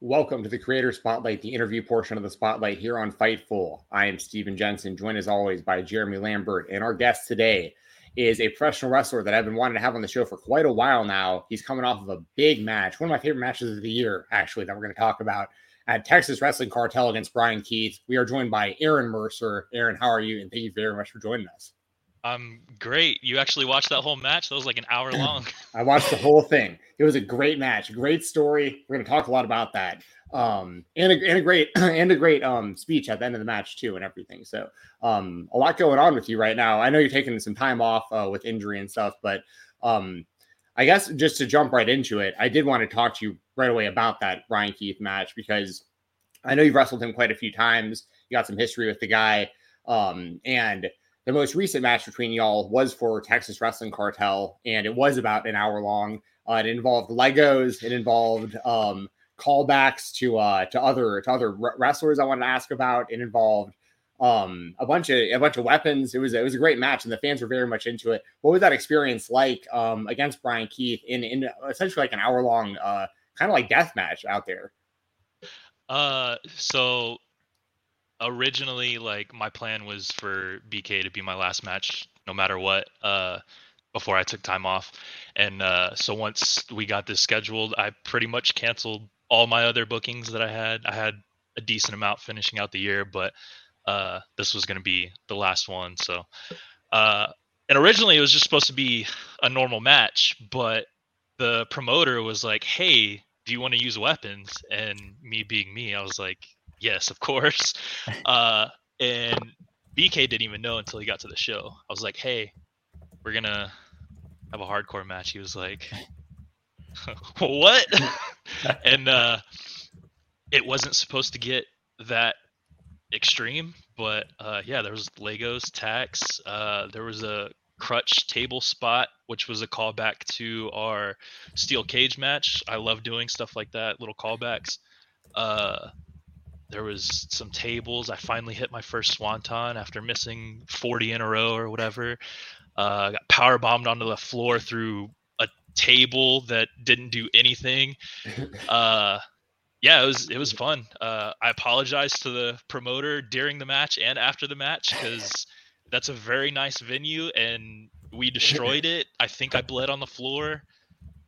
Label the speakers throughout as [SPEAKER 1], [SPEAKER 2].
[SPEAKER 1] Welcome to the Creator Spotlight, the interview portion of the Spotlight here on Fightful. I am Steven Jensen, joined as always by Jeremy Lambert. And our guest today is a professional wrestler that I've been wanting to have on the show for quite a while now. He's coming off of a big match, one of my favorite matches of the year, actually, that we're going to talk about at Texas Wrestling Cartel against Bryan Keith. We are joined by Aaron Mercer. Aaron, how are you? And thank you very much for joining us.
[SPEAKER 2] I'm great. You actually watched that whole match? That was like an hour long.
[SPEAKER 1] I watched the whole thing. It was a great match, great story. We're going to talk a lot about that. Um, and a, and a great and a great um speech at the end of the match too, and everything. So um, a lot going on with you right now. I know you're taking some time off uh, with injury and stuff, but um, I guess just to jump right into it, I did want to talk to you right away about that Bryan Keith match because I know you've wrestled him quite a few times. You got some history with the guy, um, and the most recent match between y'all was for Texas Wrestling Cartel, and it was about an hour long. Uh, it involved Legos. It involved um, callbacks to uh, to other to other wrestlers. I wanted to ask about. It involved um, a bunch of a bunch of weapons. It was it was a great match, and the fans were very much into it. What was that experience like um, against Bryan Keith in in essentially like an hour long, uh, kind of like death match out there?
[SPEAKER 2] Uh, so originally like my plan was for BK to be my last match no matter what uh before I took time off. And uh so once we got this scheduled, I pretty much canceled all my other bookings that I had. I had a decent amount finishing out the year, but uh this was going to be the last one. So uh and originally it was just supposed to be a normal match, but the promoter was like, "Hey, do you want to use weapons?" And me being me, I was like, yes, of course. Uh, and BK didn't even know until he got to the show. I was like, hey, we're gonna have a hardcore match. He was like, what? and uh, it wasn't supposed to get that extreme, but uh, yeah, there was Legos, tacks. Uh, there was a crutch table spot, which was a callback to our steel cage match. I love doing stuff like that, little callbacks. Uh, there was some tables. I finally hit my first swanton after missing 40 in a row or whatever. Uh, got power bombed onto the floor through a table that didn't do anything. Uh, yeah, it was it was fun. Uh, I apologized to the promoter during the match and after the match because that's a very nice venue and we destroyed it. I think I bled on the floor.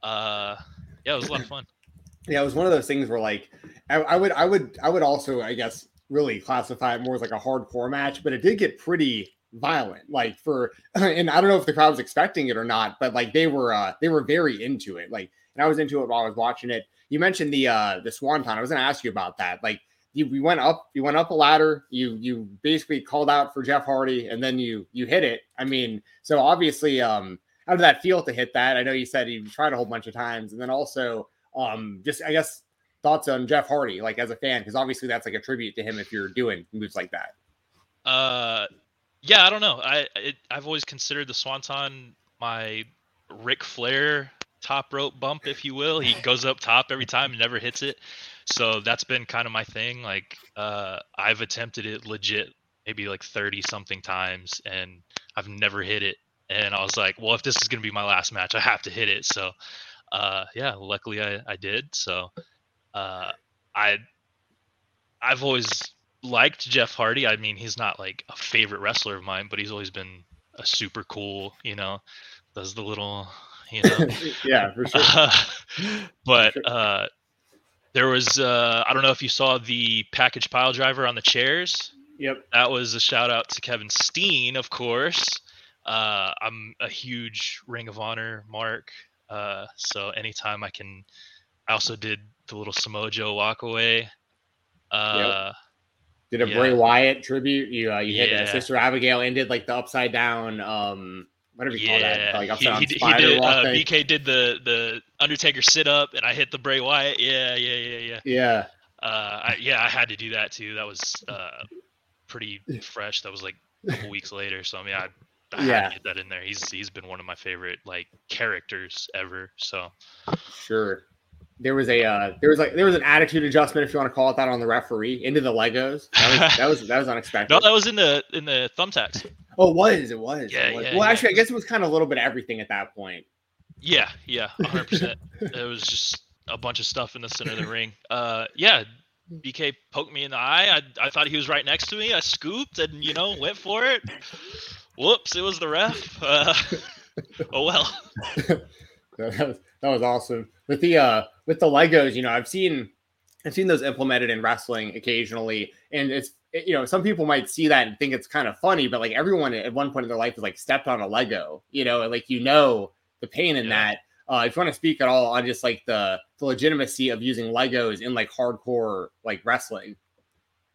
[SPEAKER 2] Uh, yeah, it was a lot of fun
[SPEAKER 1] yeah, it was one of those things where like I, I, would I would I would also I guess really classify it more as like a hardcore match, but it did get pretty violent. Like for and I don't know if the crowd was expecting it or not, but like they were uh they were very into it. Like and I was into it while I was watching it. You mentioned the uh the swanton. I was gonna ask you about that. Like you, you went up you went up a ladder you you basically called out for jeff hardy and then you you hit it i mean so obviously um how did that feel to hit that i know you said you tried a whole bunch of times and then also um, just I guess thoughts on Jeff Hardy, like as a fan, because obviously that's like a tribute to him if you're doing moves like that.
[SPEAKER 2] Uh, yeah, I don't know. I it, I've always considered the Swanton my Ric Flair top rope bump, if you will. He goes up top every time and never hits it. So that's been kind of my thing. Like uh, I've attempted it legit maybe like 30 something times and I've never hit it. And I was like, well, if this is going to be my last match, I have to hit it. So uh, yeah, luckily I, I did. So uh, I I've always liked Jeff Hardy. I mean, he's not like a favorite wrestler of mine, but he's always been a super cool. You know, does the little you know
[SPEAKER 1] yeah for sure.
[SPEAKER 2] Uh, but uh, there was uh, I don't know if you saw the package pile driver on the chairs.
[SPEAKER 1] Yep,
[SPEAKER 2] that was a shout out to Kevin Steen, of course. Uh, I'm a huge Ring of Honor mark uh, so anytime I can, I also did the little Samoa Joe walk away. Uh,
[SPEAKER 1] yep. Did a yeah. Bray Wyatt tribute. You uh, you hit yeah. Sister Abigail and did like the upside down. Um, whatever you yeah. call that, like upside he, down he, he
[SPEAKER 2] did, uh, BK did the the Undertaker sit up, and I hit the Bray Wyatt. Yeah, yeah, yeah, yeah.
[SPEAKER 1] Yeah.
[SPEAKER 2] Uh, I, yeah, I had to do that too. That was uh, pretty fresh. That was like a couple weeks later. So I mean, I I yeah. get that in there. He's he's been one of my favorite like characters ever. So
[SPEAKER 1] sure. There was a uh, there was like there was an attitude adjustment if you want to call it that on the referee into the Legos. That was that was, that was unexpected.
[SPEAKER 2] no, that was in the in the thumbtacks.
[SPEAKER 1] Oh, it was it was.
[SPEAKER 2] Yeah,
[SPEAKER 1] it was.
[SPEAKER 2] yeah.
[SPEAKER 1] Well,
[SPEAKER 2] yeah.
[SPEAKER 1] actually, I guess it was kind of a little bit of everything at that point.
[SPEAKER 2] Yeah, yeah, hundred percent. It was just a bunch of stuff in the center of the ring. Uh, yeah, BK poked me in the eye. I, I thought he was right next to me. I scooped and you know went for it. Whoops! It was the ref. Uh, oh well.
[SPEAKER 1] that, was, that was awesome. With the uh with the Legos, you know, I've seen I've seen those implemented in wrestling occasionally, and it's you know some people might see that and think it's kind of funny, but like everyone at one point in their life has like stepped on a Lego, you know, like you know the pain in yeah. that. Uh, if you want to speak at all on just like the, the legitimacy of using Legos in like hardcore like wrestling.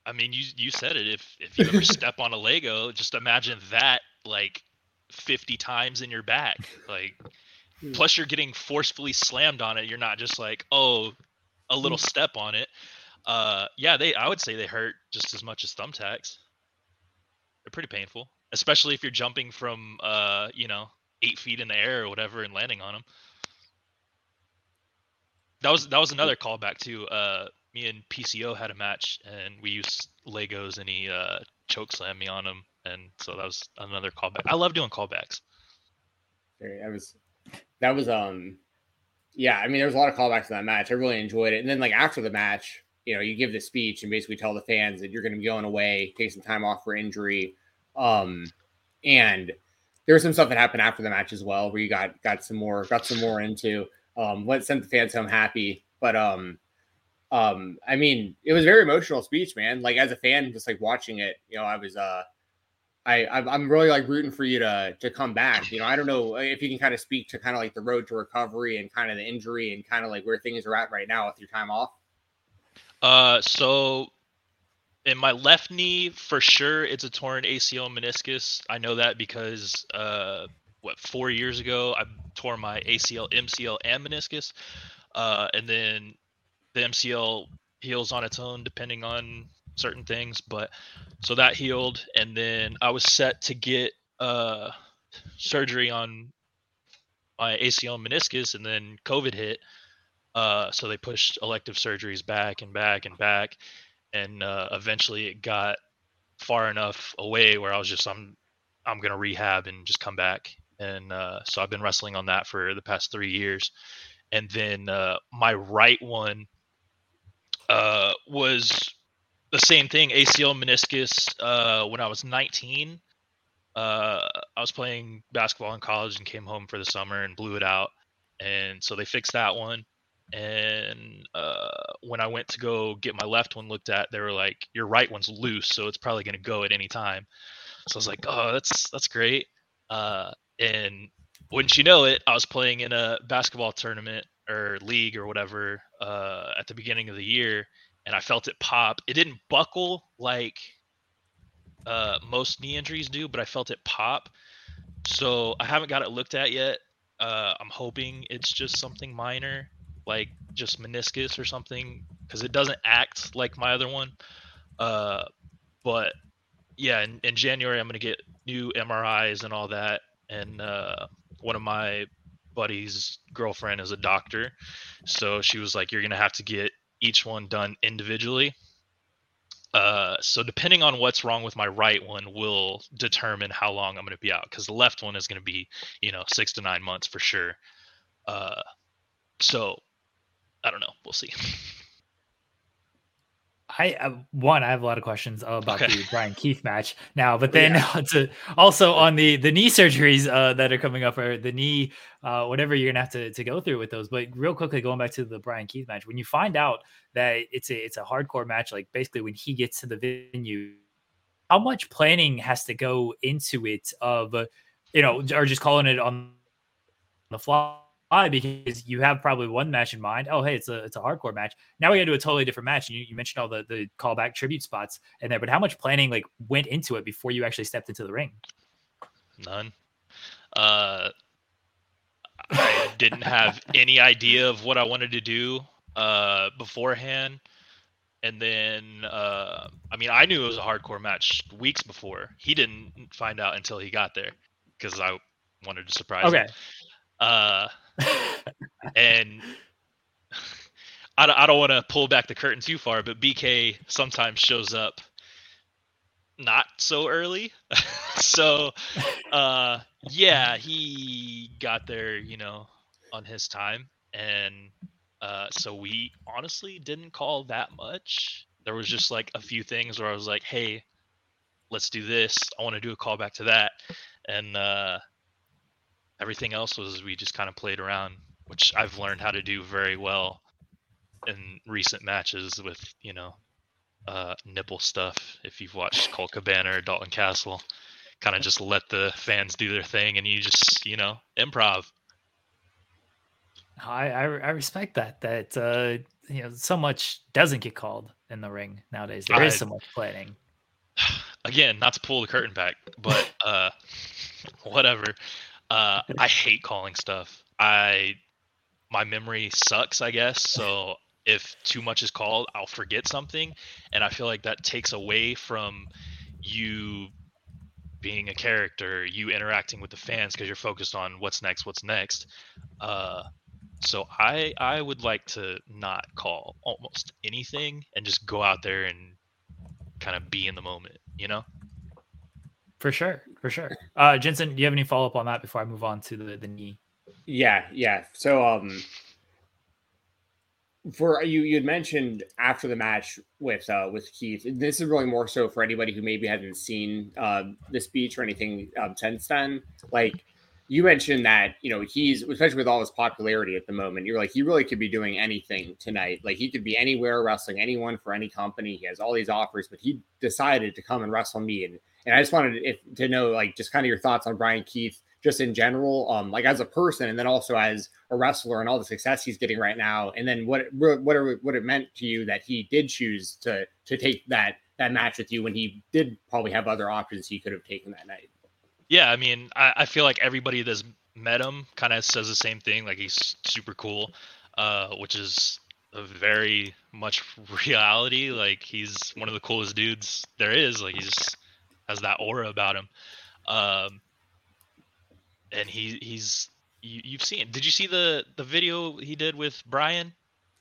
[SPEAKER 2] I mean, you you said it. If if you ever step on a Lego, just imagine that like 50 times in your back. Like, hmm. plus you're getting forcefully slammed on it. You're not just like, oh, a little hmm. step on it. Uh, yeah, they. I would say they hurt just as much as thumbtacks. They're pretty painful, especially if you're jumping from, uh, you know, eight feet in the air or whatever and landing on them. That was that was another callback too. Uh, me and PCO had a match and we used Legos and he uh, choke slammed me on them, and so that was another callback. I love doing callbacks.
[SPEAKER 1] I was that was um yeah, I mean there was a lot of callbacks in that match. I really enjoyed it. And then like after the match, you know, you give the speech and basically tell the fans that you're going to be going away, take some time off for injury. Um and there was some stuff that happened after the match as well where you got got some more got some more into um let sent the fans home happy. But um um I mean it was very emotional speech, man. Like as a fan, just like watching it, you know, I was uh I I'm really like rooting for you to to come back. You know, I don't know if you can kind of speak to kind of like the road to recovery and kind of the injury and kind of like where things are at right now with your time off.
[SPEAKER 2] Uh, so in my left knee, for sure, it's a torn ACL meniscus. I know that because uh, what four years ago I tore my ACL, MCL, and meniscus, uh, and then the MCL heals on its own depending on certain things. But so that healed, and then I was set to get uh, surgery on my ACL meniscus, and then COVID hit. Uh, so they pushed elective surgeries back and back and back, and uh, eventually it got far enough away where I was just I'm I'm gonna rehab and just come back. And uh, so I've been wrestling on that for the past three years, and then uh, my right one uh, was the same thing acl meniscus uh, when i was 19 uh, i was playing basketball in college and came home for the summer and blew it out. And so they fixed that one. And uh, when i went to go get my left one looked at they were like your right one's loose so it's probably going to go at any time. So i was like oh that's that's great. Uh, and wouldn't you know it i was playing in a basketball tournament or league or whatever uh, at the beginning of the year and I felt it pop. It didn't buckle like uh, most knee injuries do, but I felt it pop. So I haven't got it looked at yet. Uh, I'm hoping it's just something minor, like just meniscus or something, because it doesn't act like my other one. Uh, but yeah, in, in January I'm gonna get new MRIs and all that. And uh, one of my buddy's girlfriend is a doctor, so she was like, "You're gonna have to get each one done individually. Uh, so depending on what's wrong with my right one will determine how long I'm going to be out because the left one is going to be, you know, six to nine months for sure. Uh, so I don't know. We'll see.
[SPEAKER 3] I uh, one, I have a lot of questions about okay. the Bryan Keith match now, but then yeah. to, also on the the knee surgeries uh, that are coming up or the knee, uh, whatever you're gonna have to, to go through with those. But real quickly, going back to the Bryan Keith match, when you find out that it's a it's a hardcore match, like basically when he gets to the venue, how much planning has to go into it of, you know, or just calling it on the fly why? Because you have probably one match in mind. Oh, hey, it's a it's a hardcore match. Now we got to do a totally different match. You, you mentioned all the the callback tribute spots in there, but how much planning like went into it before you actually stepped into the ring?
[SPEAKER 2] None. Uh, I didn't have any idea of what I wanted to do uh, beforehand. And then, uh, I mean, I knew it was a hardcore match weeks before. He didn't find out until he got there because I wanted to surprise okay. him. Uh, and I, I don't want to pull back the curtain too far, but BK sometimes shows up not so early. so, uh, yeah, he got there, you know, on his time, and Uh, so we honestly didn't call that much. There was just like a few things where I was like, "Hey, let's do this. I want to do a callback to that," and uh, everything else was we just kind of played around, which I've learned how to do very well in recent matches with you know uh, nipple stuff. If you've watched Colt Cabana or Dalton Castle, kind of just let the fans do their thing, and you just you know improv.
[SPEAKER 3] I, I, I respect that. That uh, you know, so much doesn't get called in the ring nowadays. There I, is so much planning.
[SPEAKER 2] Again, not to pull the curtain back, but uh, whatever. Uh, I hate calling stuff. I my memory sucks, I guess. So if too much is called, I'll forget something, and I feel like that takes away from you being a character, you interacting with the fans because you're focused on what's next, what's next. Uh, so I I would like to not call almost anything and just go out there and kind of be in the moment, you know?
[SPEAKER 3] For sure, for sure. Uh Jensen, do you have any follow up on that before I move on to the the knee?
[SPEAKER 1] Yeah, yeah. So um for you you had mentioned after the match with uh with Keith. This is really more so for anybody who maybe hasn't seen uh the speech or anything um, since then. Like you mentioned that you know he's especially with all his popularity at the moment you're like he really could be doing anything tonight like he could be anywhere wrestling anyone for any company he has all these offers but he decided to come and wrestle me and and i just wanted if, to know like just kind of your thoughts on Bryan Keith just in general um like as a person and then also as a wrestler and all the success he's getting right now and then what what are, what it meant to you that he did choose to to take that that match with you when he did probably have other options he could have taken that night
[SPEAKER 2] yeah, I mean, I, I feel like everybody that's met him kind of says the same thing. Like he's super cool, uh, which is very much reality. Like he's one of the coolest dudes there is. Like he's just has that aura about him. Um, and he he's you, you've seen. Did you see the the video he did with Bryan?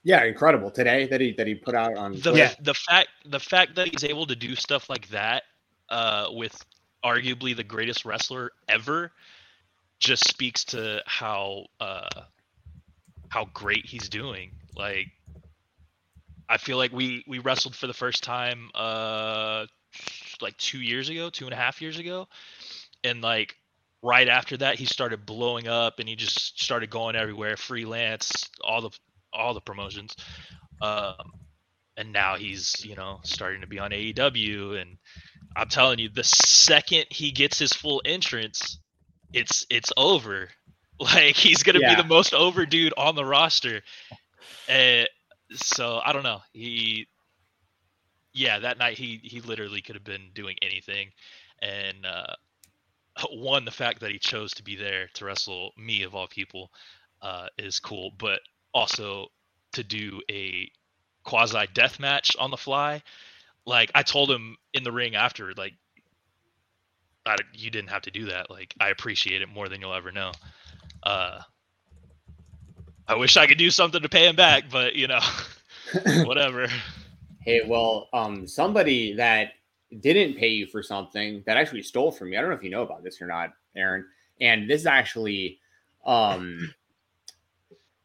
[SPEAKER 1] Yeah, incredible today that he that he put out on
[SPEAKER 2] the the fact the fact that he's able to do stuff like that uh, with arguably the greatest wrestler ever just speaks to how uh how great he's doing like i feel like we we wrestled for the first time uh like two years ago two and a half years ago and like right after that he started blowing up and he just started going everywhere freelance all the all the promotions um and now he's you know starting to be on AEW and I'm telling you, the second he gets his full entrance, it's it's over. Like he's gonna yeah. be the most over dude on the roster. And so I don't know. He yeah, that night he he literally could have been doing anything. And uh one, the fact that he chose to be there to wrestle me of all people uh is cool, but also to do a quasi death match on the fly like I told him in the ring after, like, I, you didn't have to do that. Like, I appreciate it more than you'll ever know. Uh, I wish I could do something to pay him back, but you know, whatever.
[SPEAKER 1] Hey, well, um, somebody that didn't pay you for something that actually stole from you. I don't know if you know about this or not, Aaron. And this is actually, um,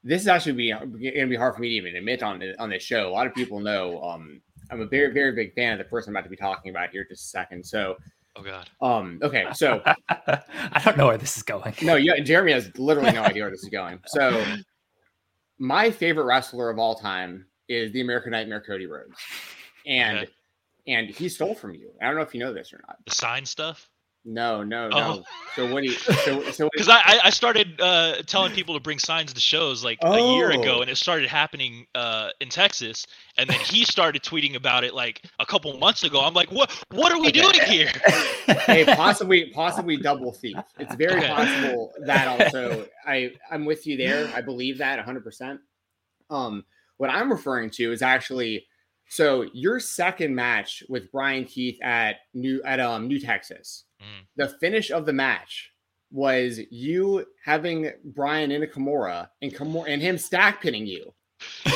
[SPEAKER 1] this is actually be going to be hard for me to even admit on on this show. A lot of people know, um, I'm a very, very big fan of the person I'm about to be talking about here just a second. So,
[SPEAKER 2] oh god.
[SPEAKER 1] Um. Okay. So,
[SPEAKER 3] I don't know where this is going.
[SPEAKER 1] No, yeah, Jeremy has literally no idea where this is going. So, my favorite wrestler of all time is the American Nightmare Cody Rhodes, and okay. and he stole from you. I don't know if you know this or not.
[SPEAKER 2] The sign stuff.
[SPEAKER 1] No, no, oh. no. So what do you? So,
[SPEAKER 2] so because I I started uh, telling people to bring signs to shows like oh. a year ago, oh. and it started happening uh, in Texas, and then he started tweeting about it like a couple months ago. I'm like, what What are we okay. doing here?
[SPEAKER 1] hey, possibly possibly double thief. It's very okay. possible that also. I I'm with you there. I believe that 100. percent Um, what I'm referring to is actually. So your second match with Bryan Keith at New at um New Texas, Mm. The finish of the match was you having Bryan in a Kimura and Kimura and him stack pinning you.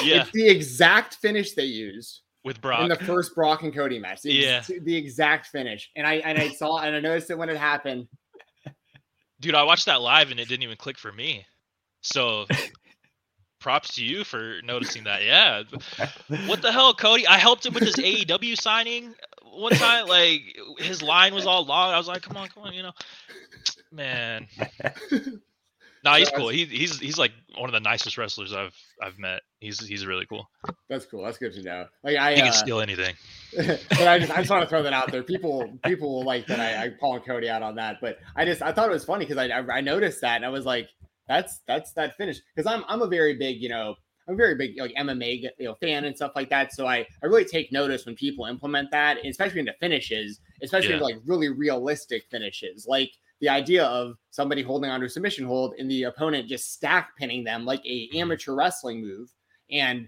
[SPEAKER 1] Yeah. It's the exact finish they used
[SPEAKER 2] with Brock
[SPEAKER 1] in the first Brock and Cody match. The, yeah. the exact finish. And I and I saw and I noticed it when it happened.
[SPEAKER 2] Dude, I watched that live and it didn't even click for me. So props to you for noticing that. Yeah. What the hell, Cody? I helped him with his AEW signing one time. Like his line was all long. I was like, come on, come on, you know. Man. No, he's cool. He, he's he's like one of the nicest wrestlers I've I've met. He's he's really cool.
[SPEAKER 1] That's cool. That's good to know. Like I
[SPEAKER 2] he can
[SPEAKER 1] uh,
[SPEAKER 2] steal anything.
[SPEAKER 1] but I just I just want to throw that out there. People people will like that I, I call Cody out on that. But I just I thought it was funny because I, I I noticed that and I was like, that's that's that finish because I'm I'm a very big you know I'm a very big like MMA you know fan and stuff like that. So I I really take notice when people implement that, especially into finishes, especially
[SPEAKER 2] Yeah.
[SPEAKER 1] into like really realistic finishes, like the idea of somebody holding onto a submission hold and the opponent just stack pinning them like a amateur wrestling move. And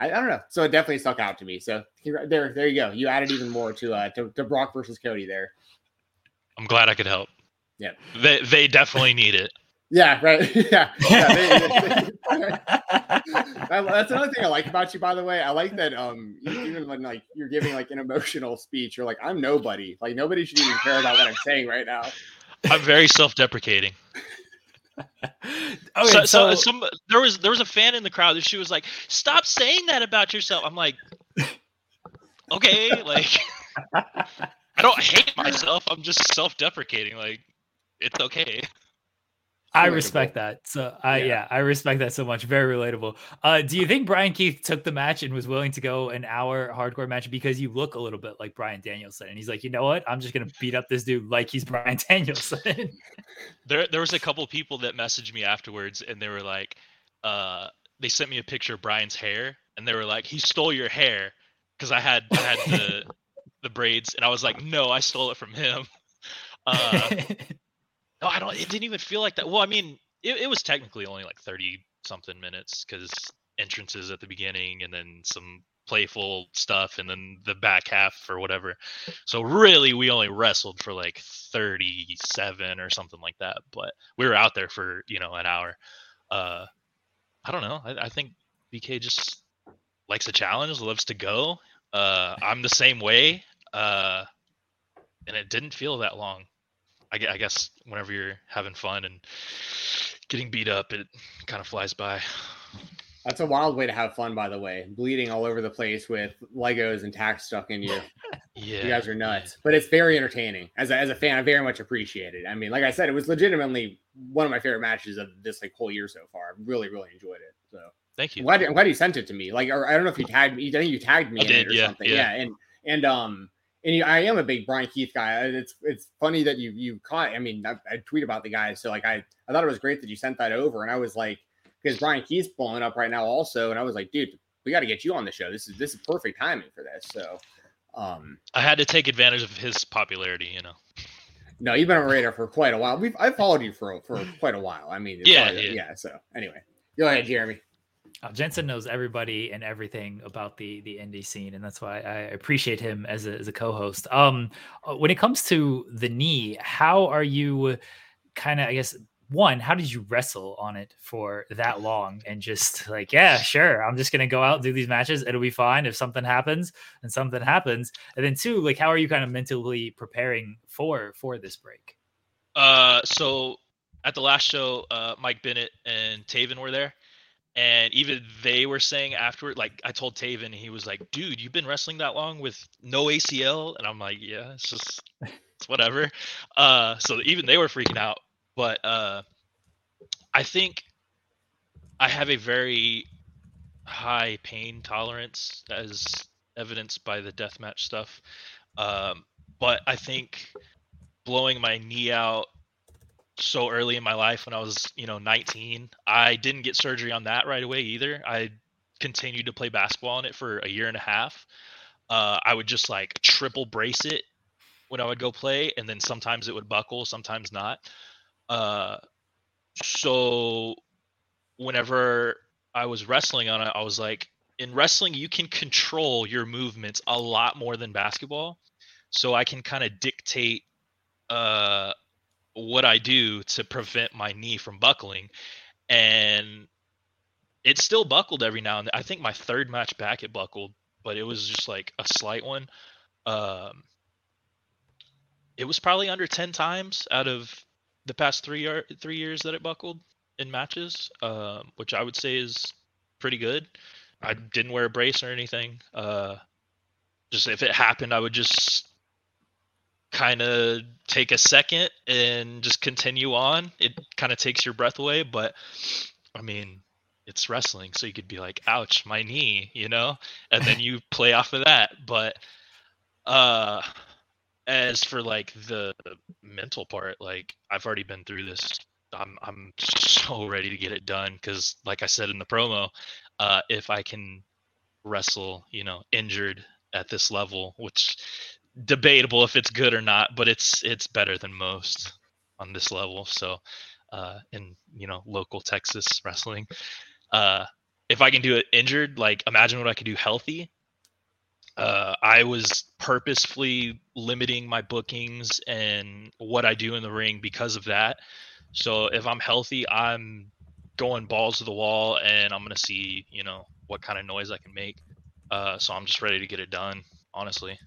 [SPEAKER 1] I, I don't know. So it definitely stuck out to me. So there, there you go. You added even more to uh to, to Brock versus Cody there.
[SPEAKER 2] I'm glad I could help.
[SPEAKER 1] Yeah.
[SPEAKER 2] They they definitely need it.
[SPEAKER 1] Yeah, right. yeah. yeah they- they- that's another thing I like about you, by the way. I like that um even when like you're giving like an emotional speech, you're like, I'm nobody. Like nobody should even care about what I'm saying right now.
[SPEAKER 2] I'm very self-deprecating.
[SPEAKER 3] okay,
[SPEAKER 2] so,
[SPEAKER 3] so,
[SPEAKER 2] so, some there was there was a fan in the crowd that she was like, "Stop saying that about yourself." I'm like, okay, like I don't hate myself. I'm just self-deprecating. Like it's okay.
[SPEAKER 3] I
[SPEAKER 1] relatable.
[SPEAKER 3] respect that. So I
[SPEAKER 1] Yeah.
[SPEAKER 3] yeah. I respect that so much. Very relatable. Uh, do you think Bryan Keith took the match and was willing to go an hour hardcore match because you look a little bit like Bryan Danielson? And he's like, you know what? I'm just gonna beat up this dude like he's Bryan Danielson.
[SPEAKER 2] There there was a couple people that messaged me afterwards and they were like, uh, they sent me a picture of Bryan's hair and they were like, "He stole your hair," because I had I had the the braids and I was like, "No, I stole it from him." Uh, No, I don't. It didn't even feel like that. Well, I mean, it, it was technically only like thirty something minutes because entrances at the beginning and then some playful stuff and then the back half or whatever. So really, we only wrestled for like thirty-seven or something like that. But we were out there for you know an hour. Uh, I don't know. I, I think BK just likes a challenge, loves to go. Uh, I'm the same way. Uh, and it didn't feel that long. I I guess whenever you're having fun and getting beat up, it kind of flies by.
[SPEAKER 1] That's a wild way to have fun, by the way. Bleeding all over the place with Legos and tacks stuck in you.
[SPEAKER 2] Yeah,
[SPEAKER 1] You guys are nuts, but it's very entertaining. As a, as a fan, I very much appreciate it. I mean, like I said, it was legitimately one of my favorite matches of this like whole year so far. I really, really enjoyed it. So
[SPEAKER 2] Thank
[SPEAKER 1] I'm
[SPEAKER 2] you.
[SPEAKER 1] glad, I'm glad you sent it to me. Like, or I don't know if you tagged me. I think you tagged me
[SPEAKER 2] I
[SPEAKER 1] in
[SPEAKER 2] did,
[SPEAKER 1] it or
[SPEAKER 2] yeah,
[SPEAKER 1] something.
[SPEAKER 2] yeah.
[SPEAKER 1] Yeah. and and um and you, I am a big Bryan Keith guy. It's it's funny that you you caught. I mean, I, I tweet about the guy, so like I I thought it was great that you sent that over, and I was like, because Bryan Keith's blowing up right now also, and I was like, dude, we got to get you on the show. This is this is perfect timing for this. So. Um,
[SPEAKER 2] I had to take advantage of his popularity, you know.
[SPEAKER 1] no, you've been on radar for quite a while. We've I've followed you for for quite a while. I mean,
[SPEAKER 2] Yeah,
[SPEAKER 1] probably-
[SPEAKER 2] yeah.
[SPEAKER 1] yeah. So anyway, go ahead, Jeremy.
[SPEAKER 3] Uh, Jensen knows everybody and everything about the the indie scene, and that's why I appreciate him as a as a co-host. Um, uh, when it comes to the knee, how are you? Kind of, I guess. One, how did you wrestle on it for that long and just like, yeah, sure, I'm just gonna go out and do these matches. It'll be fine if something happens and something happens. And then two, like, how are you kind of mentally preparing for for this break?
[SPEAKER 2] Uh, so at the last show, uh, Mike Bennett and Taven were there, and even they were saying afterward, like I told Taven, he was like, "Dude, you've been wrestling that long with no ACL," and I'm like, "Yeah, it's just it's whatever." Uh, so even they were freaking out, but uh, I think I have a very high pain tolerance, as evidenced by the deathmatch stuff. Um, but I think blowing my knee out so early in my life when I was, you know, 19. I didn't get surgery on that right away either. I continued to play basketball on it for a year and a half. Uh, I would just like triple brace it when I would go play, and then sometimes it would buckle, sometimes not. Uh, so whenever I was wrestling on it, I was like, in wrestling, you can control your movements a lot more than basketball. So I can kind of dictate uh, what I do to prevent my knee from buckling. And it still buckled every now and then. I think my third match back it buckled, but it was just like a slight one. Um, it was probably under 10 times out of the past three year, three years that it buckled in matches, um, which I would say is pretty good. I didn't wear a brace or anything. Uh, just if it happened, I would just kind of take a second and just continue on. It kind of takes your breath away, but I mean, it's wrestling, so you could be like, "Ouch, my knee," you know, and then you play off of that. But uh, as for like the mental part, like I've already been through this. I'm I'm so ready to get it done because, like I said in the promo, uh, if I can wrestle, you know, injured at this level, which debatable if it's good or not, but it's it's better than most on this level. So, uh, in you know local Texas wrestling, uh, if I can do it injured, like imagine what I could do healthy. Uh, I was purposefully limiting my bookings and what I do in the ring because of that. So if I'm healthy, I'm going balls to the wall, and I'm gonna see you know what kind of noise I can make. Uh, so I'm just ready to get it done, honestly.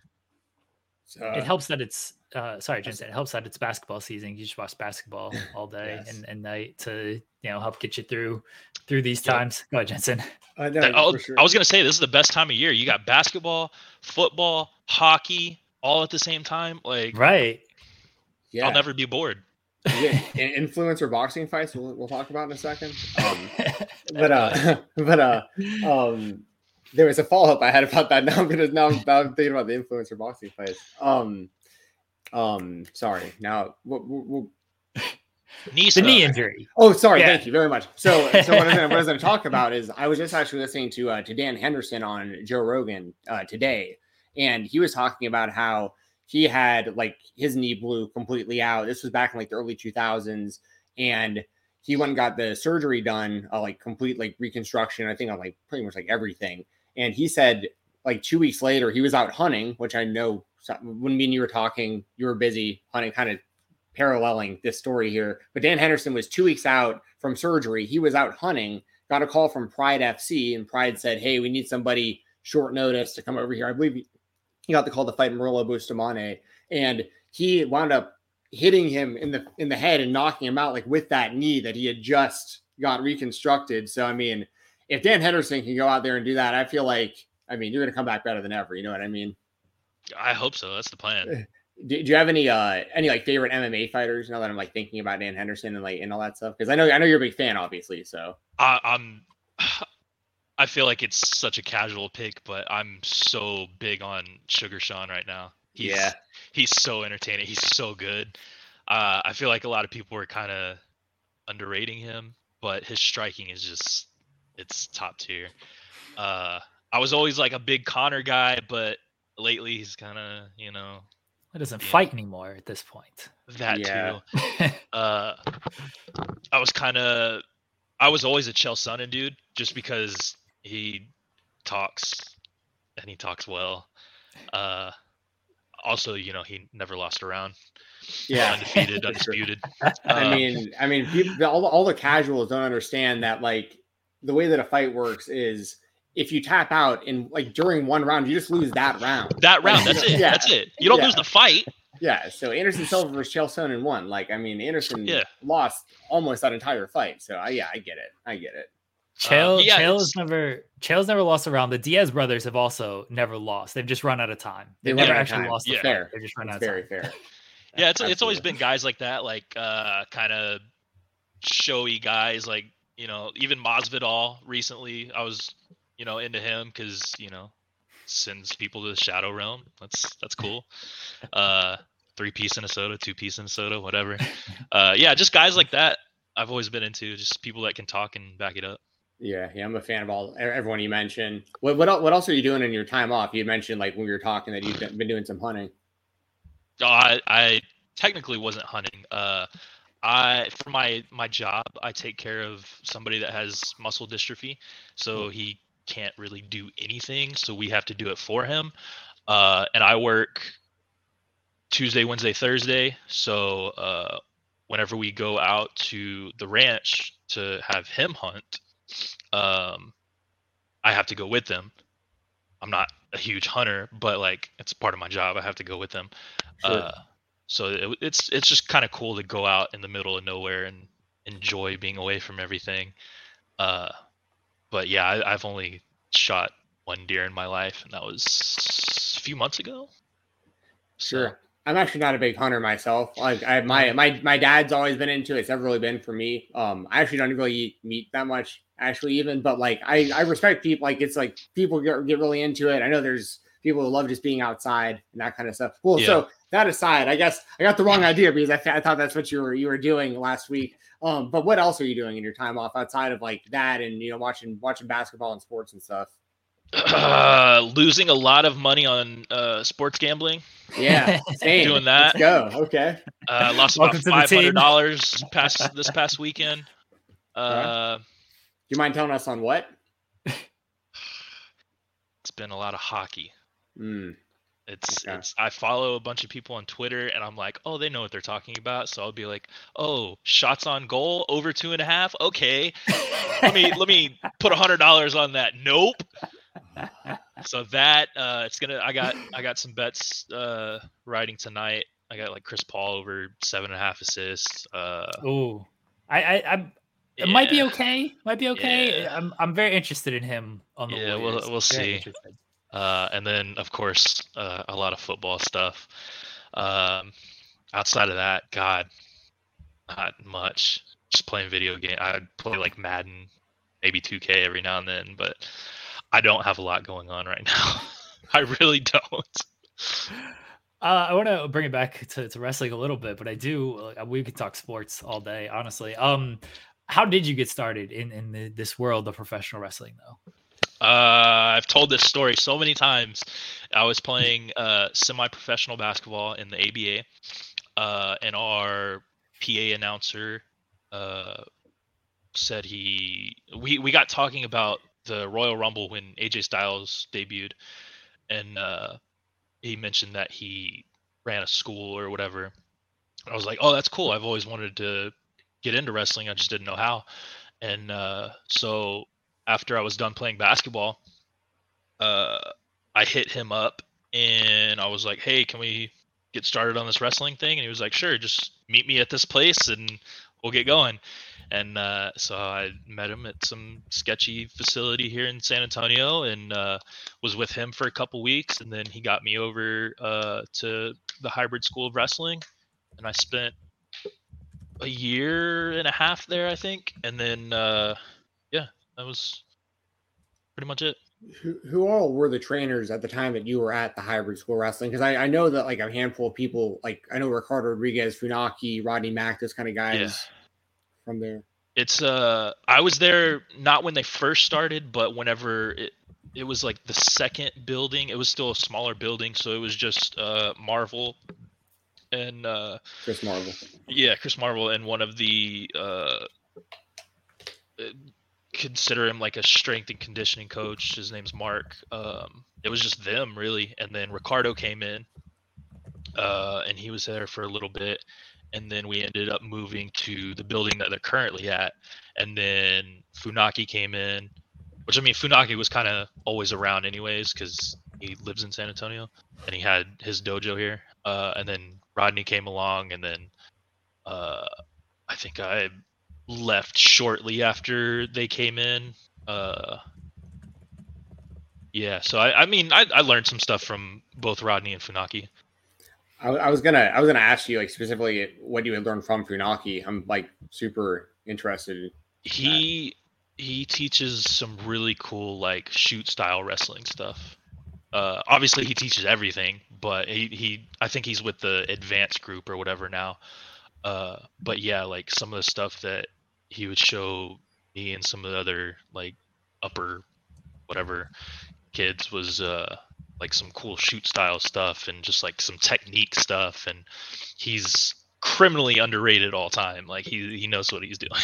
[SPEAKER 3] So, it helps that it's uh, sorry, Jensen. It helps that it's basketball season. You just watch basketball all day yes. and, and night to you know help get you through through these times. Go ahead, Jensen.
[SPEAKER 2] Uh, no, sure. I was gonna say this is the best time of year. You got basketball, football, hockey, all at the same time. Like
[SPEAKER 3] right.
[SPEAKER 2] Yeah. I'll never be bored.
[SPEAKER 1] Yeah, influencer boxing fights we'll, we'll talk about in a second. Um, but uh, but uh, um, there was a follow up I had about that. Now I'm gonna now, now I'm thinking about the influencer boxing fights. Um, um, sorry. Now we'll, we'll,
[SPEAKER 3] knee the knee injury.
[SPEAKER 1] Oh, sorry. Yeah. Thank you very much. So, so what, I was going to talk about is I was just actually listening to uh, to Dan Henderson on Joe Rogan uh, today, and he was talking about how he had like his knee blew completely out. This was back in like the early 2000s, and he went and got the surgery done, uh, like complete like reconstruction. I think on like pretty much like everything. And he said like two weeks later he was out hunting, which I know when me and you were talking, you were busy hunting, kind of paralleling this story here. But Dan Henderson was two weeks out from surgery. He was out hunting, got a call from Pride FC, and Pride said, Hey, we need somebody short notice to come over here. I believe he got the call to fight Murilo Bustamante, and he wound up hitting him in the in the head and knocking him out like with that knee that he had just got reconstructed. So I mean, if Dan Henderson can go out there and do that, I feel like I mean you're going to come back better than ever. You know what I mean?
[SPEAKER 2] I hope so. That's the plan. Eh,
[SPEAKER 1] do, do, you have any uh any like favorite MMA fighters now that I'm like thinking about Dan Henderson and like and all that stuff? Because I know I know you're a big fan, obviously. So
[SPEAKER 2] I, I'm. I feel like it's such a casual pick, but I'm so big on Sugar Sean right now. He's, yeah, he's so entertaining. He's so good. Uh, I feel like a lot of people were kind of underrating him, but his striking is just it's top tier. Uh, I was always like a big Conor guy, but lately he's kind of you know
[SPEAKER 3] he doesn't fight anymore at this point.
[SPEAKER 2] That yeah. too. uh, I was kind of, I was always a Chael Sonnen dude, just because he talks and he talks well. Uh, also, you know, he never lost a round.
[SPEAKER 1] Yeah,
[SPEAKER 2] undefeated, undisputed.
[SPEAKER 1] I uh, mean, I mean, people, all the, all the casuals don't understand that like the way that a fight works is if you tap out in like during one round, you just lose that round.
[SPEAKER 2] That round, that's it. Yeah. That's it. You don't yeah. lose the fight.
[SPEAKER 1] Yeah. So Anderson Silva versus Chael Sonnen won. Like, I mean, Anderson yeah. lost almost that entire fight. So I, yeah, I get it. I get it.
[SPEAKER 3] Chael, um, yeah, Chael has never Chael's never lost a round. The Diaz brothers have also never lost. They've just run out of time. They've never actually time. lost. Yeah, fair. They just run it's out
[SPEAKER 1] very
[SPEAKER 3] of
[SPEAKER 1] time. fair.
[SPEAKER 2] yeah, it's it's always been guys like that, like uh, kind of showy guys, like you know, even Masvidal recently. I was you know, into him because you know sends people to the shadow realm. That's that's cool. Uh, three piece in a soda, two piece in a soda, whatever. Uh, yeah, just guys like that. I've always been into just people that can talk and back it up.
[SPEAKER 1] Yeah, yeah, I'm a fan of all everyone you mentioned. What what what else are you doing in your time off? You mentioned like when we were talking that you've been doing some hunting.
[SPEAKER 2] Oh, I, I technically wasn't hunting. Uh, I for my my job, I take care of somebody that has muscle dystrophy. So hmm. he can't really do anything, so we have to do it for him. Uh, and I work Tuesday, Wednesday, Thursday. So uh, whenever we go out to the ranch to have him hunt, um, I have to go with them. I'm not a huge hunter, but like it's part of my job. I have to go with them. Sure. Uh, so it, it's it's just kind of cool to go out in the middle of nowhere and enjoy being away from everything. Uh, but yeah, I, I've only shot one deer in my life, and that was a few months ago. So,
[SPEAKER 1] Sure. I'm actually not a big hunter myself. Like I my my my dad's always been into it. It's never really been for me. Um I actually don't really eat meat that much, actually even, but like I I respect people like it's like people get, get really into it. I know there's people who love just being outside and that kind of stuff. Well,
[SPEAKER 2] Yeah.
[SPEAKER 1] so that aside, I guess I got the wrong idea because I, th- I thought that's what you were you were doing last week. Um, but what else are you doing in your time off outside of like that and you know watching watching basketball and sports and stuff?
[SPEAKER 2] uh, losing a lot of money on uh, sports gambling.
[SPEAKER 1] Yeah, same.
[SPEAKER 2] Doing
[SPEAKER 1] Let's
[SPEAKER 2] that.
[SPEAKER 1] go. Okay.
[SPEAKER 2] Uh, lost
[SPEAKER 3] Welcome
[SPEAKER 2] about
[SPEAKER 3] to the
[SPEAKER 2] five
[SPEAKER 3] team.
[SPEAKER 2] hundred dollars past this past weekend. Uh,
[SPEAKER 1] Do you mind telling us on what?
[SPEAKER 2] it's been a lot of hockey.
[SPEAKER 1] Mm,
[SPEAKER 2] It's
[SPEAKER 1] Okay.
[SPEAKER 2] it's I follow a bunch of people on Twitter and I'm like, oh, they know what they're talking about. So I'll be like, oh, shots on goal over two and a half. Okay, let me let me put a hundred dollars on that. Nope. So that uh, it's gonna. I got I got some bets uh, riding tonight. I got like Chris Paul over seven and a half assists. Uh,
[SPEAKER 3] Ooh, I, I, I'm. It might be okay. Might be okay.
[SPEAKER 2] Yeah.
[SPEAKER 3] I'm, I'm very interested in him on the
[SPEAKER 2] Yeah, we'll- we'll
[SPEAKER 3] Very
[SPEAKER 2] see. Uh, and then, of course, uh, a lot of football stuff. Um, outside of that, God, not much. Just playing video game. I play like Madden, maybe 2K every now and then, but I don't have a lot going on right now. I really don't.
[SPEAKER 3] Uh, I want to bring it back to, to wrestling a little bit, but I do. We could talk sports all day, honestly. Um, how did you get started in in the, this world of professional wrestling, though?
[SPEAKER 2] Uh, I've told this story so many times. I was playing uh, semi-professional basketball in the ABA, uh, and our PA announcer uh, said he we we got talking about the Royal Rumble when AJ Styles debuted, and uh, he mentioned that he ran a school or whatever. I was like, oh, that's cool. I've always wanted to get into wrestling. I just didn't know how, and uh, so after I was done playing basketball, uh, I hit him up and I was like, "Hey, can we get started on this wrestling thing?" And he was like, "Sure, just meet me at this place and we'll get going." And uh, so I met him at some sketchy facility here in San Antonio and uh, was with him for a couple weeks. And then he got me over uh, to the Hybrid School of Wrestling, and I spent a year and a half there, I think. And then, uh, that was pretty much it.
[SPEAKER 1] who, who all were the trainers at the time that you were at the hybrid school wrestling? Because I, I know that like a handful of people, like I know Ricardo Rodriguez, Funaki, Rodney Mack, those kind of guys
[SPEAKER 2] Yeah.
[SPEAKER 1] from there.
[SPEAKER 2] It's uh I was there not when they first started, but whenever it it was like the second building. It was still a smaller building, so it was just uh Marvel and uh
[SPEAKER 1] Chris Marvel.
[SPEAKER 2] yeah, Chris Marvel and one of the uh uh, consider him like a strength and conditioning coach. His name's Mark. Um it was just them really and then Ricardo came in uh and he was there for a little bit and then we ended up moving to the building that they're currently at and then Funaki came in which I mean Funaki was kind of always around anyways cuz he lives in San Antonio and he had his dojo here uh and then Rodney came along and then uh I think I left shortly after they came in uh yeah so I I mean I I learned some stuff from both Rodney and Funaki
[SPEAKER 1] I, I was gonna I was gonna ask you like specifically what you had learned from Funaki. I'm like super interested.
[SPEAKER 2] he he teaches some really cool like shoot style wrestling stuff uh obviously he teaches everything but he, he i think he's with the advanced group or whatever now uh but yeah like some of the stuff that he would show me and some of the other like upper whatever kids was uh like some cool shoot style stuff and just like some technique stuff and he's criminally underrated all time like he he knows what he's doing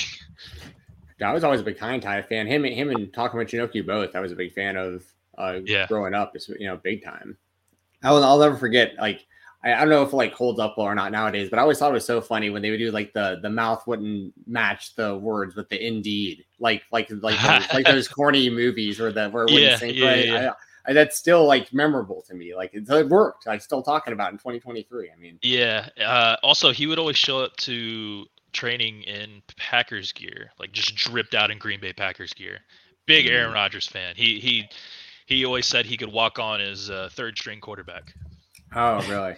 [SPEAKER 1] Yeah, I was always a big Kaientai fan. Him, and him, and Taka Michinoku both. I was a big fan of. Uh,
[SPEAKER 2] Yeah.
[SPEAKER 1] growing up, it's, you know, big time. I will, I'll never forget. Like, I, I don't know if it like holds up well or not nowadays, but I always thought it was so funny when they would do like the the mouth wouldn't match the words with the indeed, like like like those, like those corny movies where the where it wouldn't
[SPEAKER 2] Yeah,
[SPEAKER 1] sync
[SPEAKER 2] yeah,
[SPEAKER 1] right.
[SPEAKER 2] yeah.
[SPEAKER 1] I, I, that's still like memorable to me. Like it, it worked. Like still talking about it in 2023. I mean,
[SPEAKER 2] Yeah. Uh, also, he would always show up to training in Packers gear, like just dripped out in Green Bay Packers gear. Big
[SPEAKER 1] Mm.
[SPEAKER 2] Aaron Rodgers fan. He he he always said he could walk on as a third string quarterback.
[SPEAKER 1] Oh, really?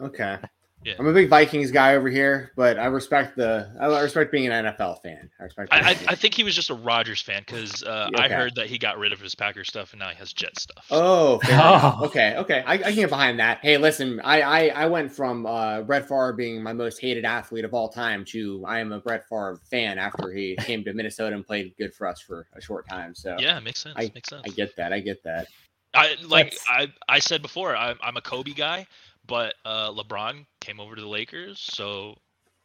[SPEAKER 1] Okay.
[SPEAKER 2] Yeah.
[SPEAKER 1] I'm a big Vikings guy over here, but I respect the I respect being an NFL fan. I respect.
[SPEAKER 2] I, I. I think he was just a Rodgers fan because uh, I heard that he got rid of his Packers stuff and now he has Jet stuff.
[SPEAKER 1] Oh.
[SPEAKER 3] Oh.
[SPEAKER 1] okay, okay. I, I can get behind that. Hey, listen, I, I I went from uh, Brett Favre being my most hated athlete of all time to I am a Brett Favre fan after he came to Minnesota and played good for us for a short time. So
[SPEAKER 2] yeah, makes sense.
[SPEAKER 1] I-
[SPEAKER 2] makes sense.
[SPEAKER 1] I get that. I get that.
[SPEAKER 2] I like
[SPEAKER 3] That's-
[SPEAKER 2] I I said before I'm I'm a Kobe guy, but uh, LeBron came over to the Lakers, so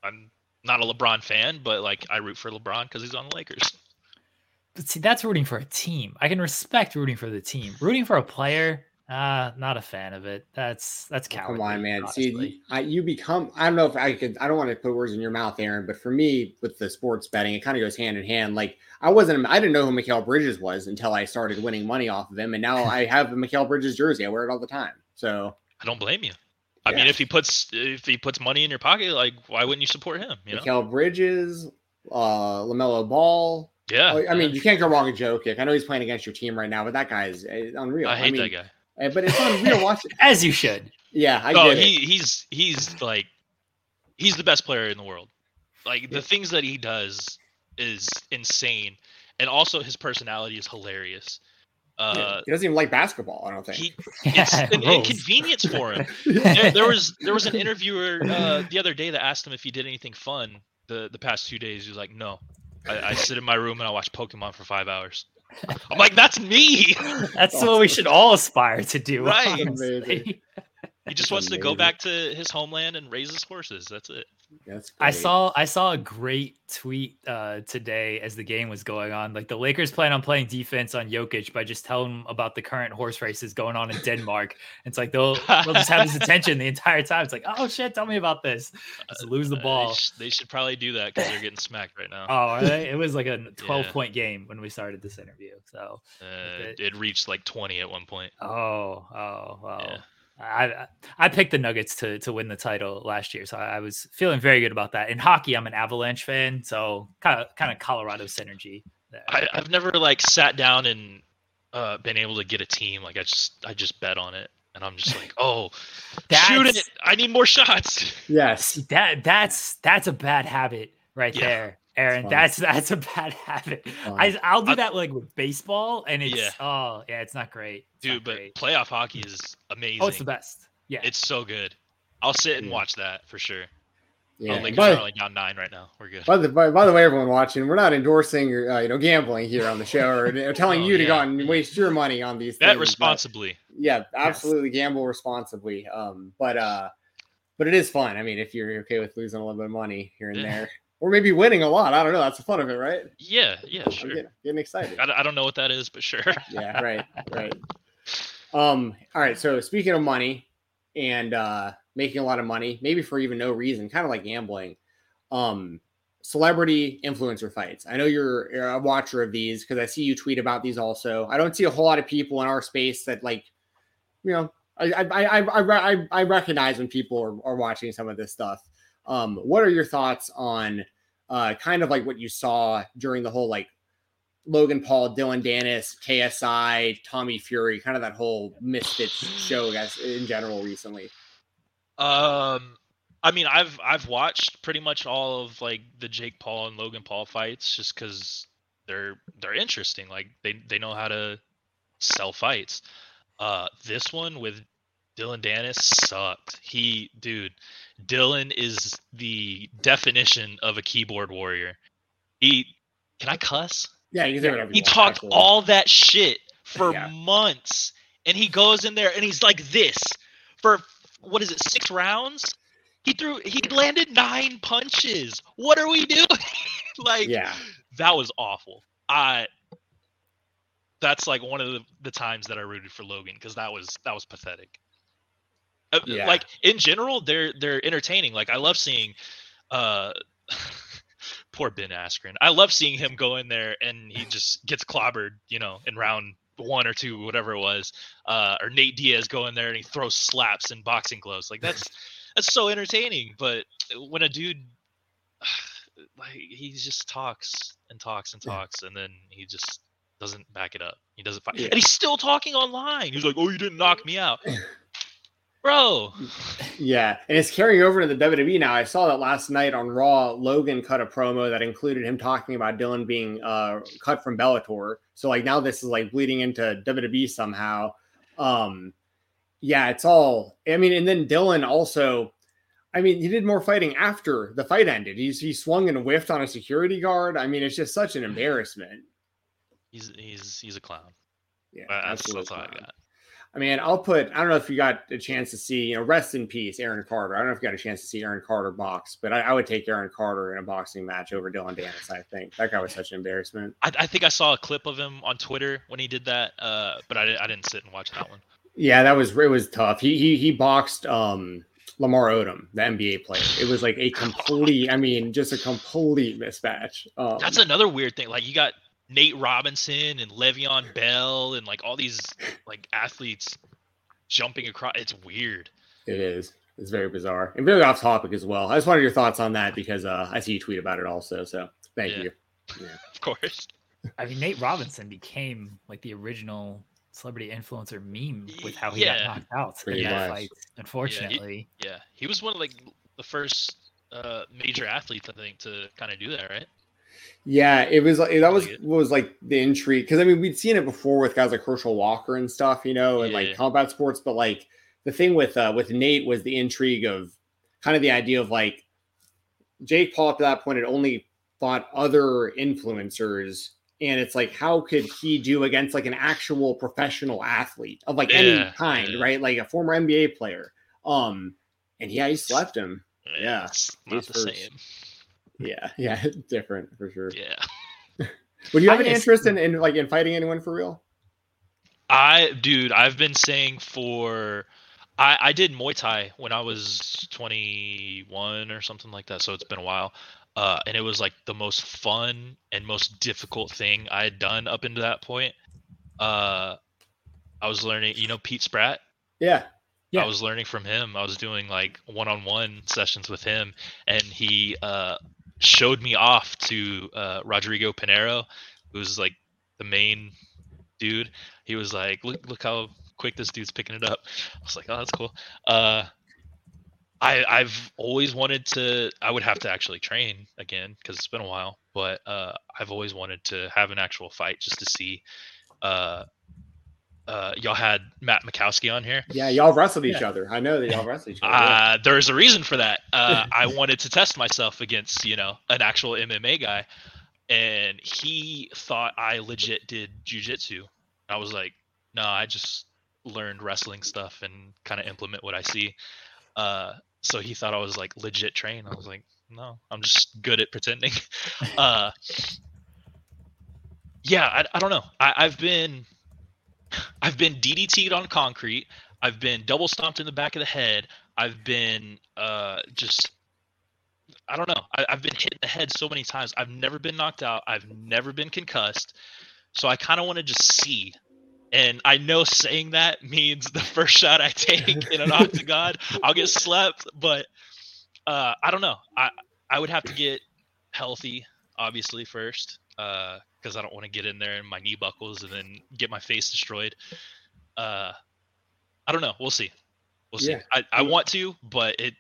[SPEAKER 2] I'm not a LeBron fan, but like I root for LeBron because he's on the Lakers.
[SPEAKER 3] But see, that's rooting for a team. I can respect rooting for the team. Rooting for a player, uh, not a fan of it. That's that's cowardly.
[SPEAKER 1] Come on, man.
[SPEAKER 3] honestly.
[SPEAKER 1] See, I, you become. I don't know if I could. I don't want to put words in your mouth, Aaron, but for me, with the sports betting, it kind of goes hand in hand. Like I wasn't. I didn't know who Mikal Bridges was until I started winning money off of him, and now I have a Mikal Bridges jersey. I wear it all the time. So
[SPEAKER 2] I don't blame you. I mean, if he puts if he puts money in your pocket, like why wouldn't you support him? You know?
[SPEAKER 1] Mikal Bridges, uh, Lamelo Ball.
[SPEAKER 2] Yeah.
[SPEAKER 1] Oh, I mean,
[SPEAKER 2] yeah.
[SPEAKER 1] you can't go wrong with Jokic. I know he's playing against your team right now, but that guy is uh, unreal.
[SPEAKER 2] I hate
[SPEAKER 1] mean,
[SPEAKER 2] that guy.
[SPEAKER 1] Uh, But it's unreal. Watch it.
[SPEAKER 3] as you should.
[SPEAKER 1] Yeah, I
[SPEAKER 2] no,
[SPEAKER 1] get
[SPEAKER 2] he
[SPEAKER 1] it.
[SPEAKER 2] he's he's like he's the best player in the world. Like the things that he does is insane, and also his personality is hilarious.
[SPEAKER 1] Yeah,
[SPEAKER 2] Uh,
[SPEAKER 1] he doesn't even like basketball. I don't think.
[SPEAKER 2] he it's
[SPEAKER 3] Yeah,
[SPEAKER 2] an inconvenience for him. there, there was there was an interviewer uh, the other day that asked him if he did anything fun the the past two days. He was like, "No, I, I sit in my room and I watch Pokemon for five hours." I'm like, "That's me."
[SPEAKER 3] That's
[SPEAKER 1] Awesome.
[SPEAKER 3] what we should all aspire to do.
[SPEAKER 2] Right.
[SPEAKER 3] Honestly.
[SPEAKER 1] Amazing.
[SPEAKER 2] He just wants to go back to his homeland and raise his horses. That's it.
[SPEAKER 1] That's
[SPEAKER 3] I saw I saw a great tweet uh, today as the game was going on. Like the Lakers plan on playing defense on Jokic by just telling him about the current horse races going on in Denmark. it's like they'll they'll just have his attention the entire time. It's like, oh shit, tell me about this. Just lose the
[SPEAKER 2] Uh,
[SPEAKER 3] ball.
[SPEAKER 2] They, sh- they should probably do that because they're getting smacked right now.
[SPEAKER 3] Oh, are they? It was like a 12
[SPEAKER 2] Yeah.
[SPEAKER 3] point game when we started this interview. So,
[SPEAKER 2] Uh,
[SPEAKER 3] it-
[SPEAKER 2] it reached like 20 at one point.
[SPEAKER 3] oh, oh, well.
[SPEAKER 2] Yeah.
[SPEAKER 3] I I- I picked the Nuggets to to win the title last year, so I, I was feeling very good about that. In hockey, I'm an Avalanche fan, so kind of kind of Colorado synergy. There.
[SPEAKER 2] I, I've never like sat down and uh, been able to get a team. Like I just I just bet on it, and I'm just like, oh, shoot it! I need more shots.
[SPEAKER 1] Yes.
[SPEAKER 3] that that's that's a bad habit right
[SPEAKER 2] Yeah.
[SPEAKER 3] there, Aaron. That's that's a bad habit. I I'll do
[SPEAKER 2] I-
[SPEAKER 3] that like with baseball, and it's
[SPEAKER 2] Yeah.
[SPEAKER 3] oh yeah, it's not great, It's not
[SPEAKER 2] Dude, but
[SPEAKER 3] great.
[SPEAKER 2] playoff hockey is amazing.
[SPEAKER 3] oh, it's the best. Yeah,
[SPEAKER 2] It's so good. I'll sit and
[SPEAKER 1] Yeah.
[SPEAKER 2] watch that for sure.
[SPEAKER 1] Yeah.
[SPEAKER 2] Oh, Lakers
[SPEAKER 1] By-
[SPEAKER 2] are only down nine right now. We're good.
[SPEAKER 1] By the, by, by the way, everyone watching, we're not endorsing or uh, you know gambling here on the show or, or telling
[SPEAKER 2] Oh,
[SPEAKER 1] you to go
[SPEAKER 2] yeah,
[SPEAKER 1] out and waste your money on these
[SPEAKER 2] Bet
[SPEAKER 1] things. but-
[SPEAKER 2] responsibly.
[SPEAKER 1] yeah, absolutely gamble responsibly. Um, but uh, but it is fun. I mean, if you're okay with losing a little bit of money here and
[SPEAKER 2] Yeah.
[SPEAKER 1] there, or maybe winning a lot, I don't know. That's the fun of it, right?
[SPEAKER 2] Yeah, yeah, sure.
[SPEAKER 1] getting, getting excited.
[SPEAKER 2] I, I don't know what that is, but sure.
[SPEAKER 1] yeah, right, right. Um, all right. So speaking of money and uh making a lot of money, maybe for even no reason, kind of like gambling. Um, celebrity influencer fights. I know you're, you're a watcher of these because I see you tweet about these also. I don't see a whole lot of people in our space that like, you know, I I I I, I, I recognize when people are, are watching some of this stuff. Um, what are your thoughts on uh kind of like what you saw during the whole like Logan Paul, Dillon Danis, KSI, Tommy Fury, kind of that whole Misfits show, guys, in general recently.
[SPEAKER 2] Um, I mean, I've I've watched pretty much all of like the Jake Paul and Logan Paul fights just because they're they're interesting. Like they they know how to sell fights. Uh, this one with Dillon Danis sucked. He, dude, Dillon is the definition of a keyboard warrior. He, can I cuss?
[SPEAKER 1] Yeah, you can.
[SPEAKER 2] He talked
[SPEAKER 1] actually.
[SPEAKER 2] all that shit for
[SPEAKER 1] Yeah.
[SPEAKER 2] months, and he goes in there and he's like this for what is it, six rounds? He threw, he landed nine punches. What are we doing? like,
[SPEAKER 1] Yeah,
[SPEAKER 2] that was awful. I. That's like one of the, the times that I rooted for Logan because that was that was pathetic. Uh,
[SPEAKER 1] Yeah.
[SPEAKER 2] Like in general, they're they're entertaining. Like I love seeing, uh, poor Ben Askren. I love seeing him go in there and he just gets clobbered, you know, in round one or two, whatever it was. Uh, or Nate Diaz go in there and he throws slaps and boxing gloves. Like that's that's so entertaining. But when a dude like he just talks and talks and talks and then he just doesn't back it up. He doesn't fight,
[SPEAKER 1] Yeah.
[SPEAKER 2] and he's still talking online. He's like, "Oh, you didn't knock me out, bro."
[SPEAKER 1] Yeah, and it's carrying over to the WWE now. I saw that last night on Raw. Logan cut a promo that included him talking about Dillon being uh, cut from Bellator. So like now this is like bleeding into WWE somehow. Um, yeah, it's all. I mean, and then Dillon also. I mean, he did more fighting after the fight ended. He's he swung and whiffed on a security guard. I mean, it's just such an embarrassment.
[SPEAKER 2] He's he's he's a clown.
[SPEAKER 1] Yeah,
[SPEAKER 2] Uh, That's, that's all I got.
[SPEAKER 1] I mean, I'll put. I don't know if you got a chance to see. You know, rest in peace, Aaron Carter. I don't know if you got a chance to see Aaron Carter box, but I, I would take Aaron Carter in a boxing match over Dillon Danis. I think that guy was such an embarrassment.
[SPEAKER 2] I, I think I saw a clip of him on Twitter when he did that, uh, but I, I didn't sit and watch that one.
[SPEAKER 1] Yeah, that was it was tough. He he he boxed um Lamar Odom, the NBA player. It was like a complete. I mean, just a complete mismatch. Um,
[SPEAKER 2] That's another weird thing. Like you got Nate Robinson and Le'Veon Bell and like all these like athletes jumping across. It's weird.
[SPEAKER 1] it is. It's very bizarre and very off topic as well. I just wanted your thoughts on that because uh, I see you tweet about it also. So thank
[SPEAKER 2] Yeah.
[SPEAKER 1] you.
[SPEAKER 2] Of course.
[SPEAKER 3] I mean, Nate Robinson became like the original celebrity influencer meme with how he
[SPEAKER 2] Yeah.
[SPEAKER 3] got knocked out
[SPEAKER 1] Pretty
[SPEAKER 3] in that
[SPEAKER 1] much.
[SPEAKER 3] fight. Unfortunately,
[SPEAKER 2] Yeah, he was one of like the first uh, major athletes, I think, to kind of do that, right?
[SPEAKER 1] Yeah, it was like that was was like the intrigue because I mean we'd seen it before with guys like Herschel Walker and stuff, you know, and
[SPEAKER 2] Yeah.
[SPEAKER 1] like combat sports, but like the thing with uh with Nate was the intrigue of kind of the idea of like Jake Paul up to that point had only fought other influencers, and it's like how could he do against like an actual professional athlete of like any kind,
[SPEAKER 2] yeah.
[SPEAKER 1] right? Like a former NBA player. Um, and yeah, he slept him. Yeah,
[SPEAKER 2] not the
[SPEAKER 1] first.
[SPEAKER 2] same.
[SPEAKER 1] Yeah, yeah, different for sure.
[SPEAKER 2] Yeah,
[SPEAKER 1] Would you have
[SPEAKER 3] I
[SPEAKER 1] any
[SPEAKER 3] just-
[SPEAKER 1] interest in, in like in fighting anyone for real?
[SPEAKER 2] I, dude, I've been saying for. I, I did Muay Thai when I was 21 or something like that, so it's been a while. Uh, and it was like the most fun and most difficult thing I had done up into that point. Uh, I was learning, you know, Pete Spratt.
[SPEAKER 1] Yeah.
[SPEAKER 3] Yeah.
[SPEAKER 2] I was learning from him. I was doing like one-on-one sessions with him, and he uh, showed me off to uh, Rodrigo Pinero, who's like the main dude. He was like, "Look, look how quick this dude's picking it up." I was like, "Oh, that's cool." Uh, I I've always wanted to. I would have to actually train again because it's been a while, but uh, I've always wanted to have an actual fight just to see. Uh, uh, y'all had Matt Makowski on here.
[SPEAKER 1] Yeah, y'all wrestled each other. I know that y'all wrestled each other. yeah.
[SPEAKER 2] Uh, there's a reason for that. Uh, I wanted to test myself against, you know, an actual MMA guy, and he thought I legit did jujitsu. I was like, no, I just learned wrestling stuff and kind of implement what I see. Uh, so he thought I was like legit trained. I was like, no, I'm just good at pretending. uh, yeah, I, I don't know. I, I've been, I've been DDT'd on concrete. I've been double stomped in the back of the head. I've been uh, just, I don't know. I, I've been hit in the head so many times. I've never been knocked out. I've never been concussed. So I kind of want to just see. And I know saying that means the first shot I take in an octagon, I'll get slept. But uh, I don't know. I I would have to get healthy, obviously first, because I don't want to get in there and my knee buckles and then get my face destroyed. Uh, I don't know. We'll see. We'll see.
[SPEAKER 1] Yeah.
[SPEAKER 2] I, I want to, but it.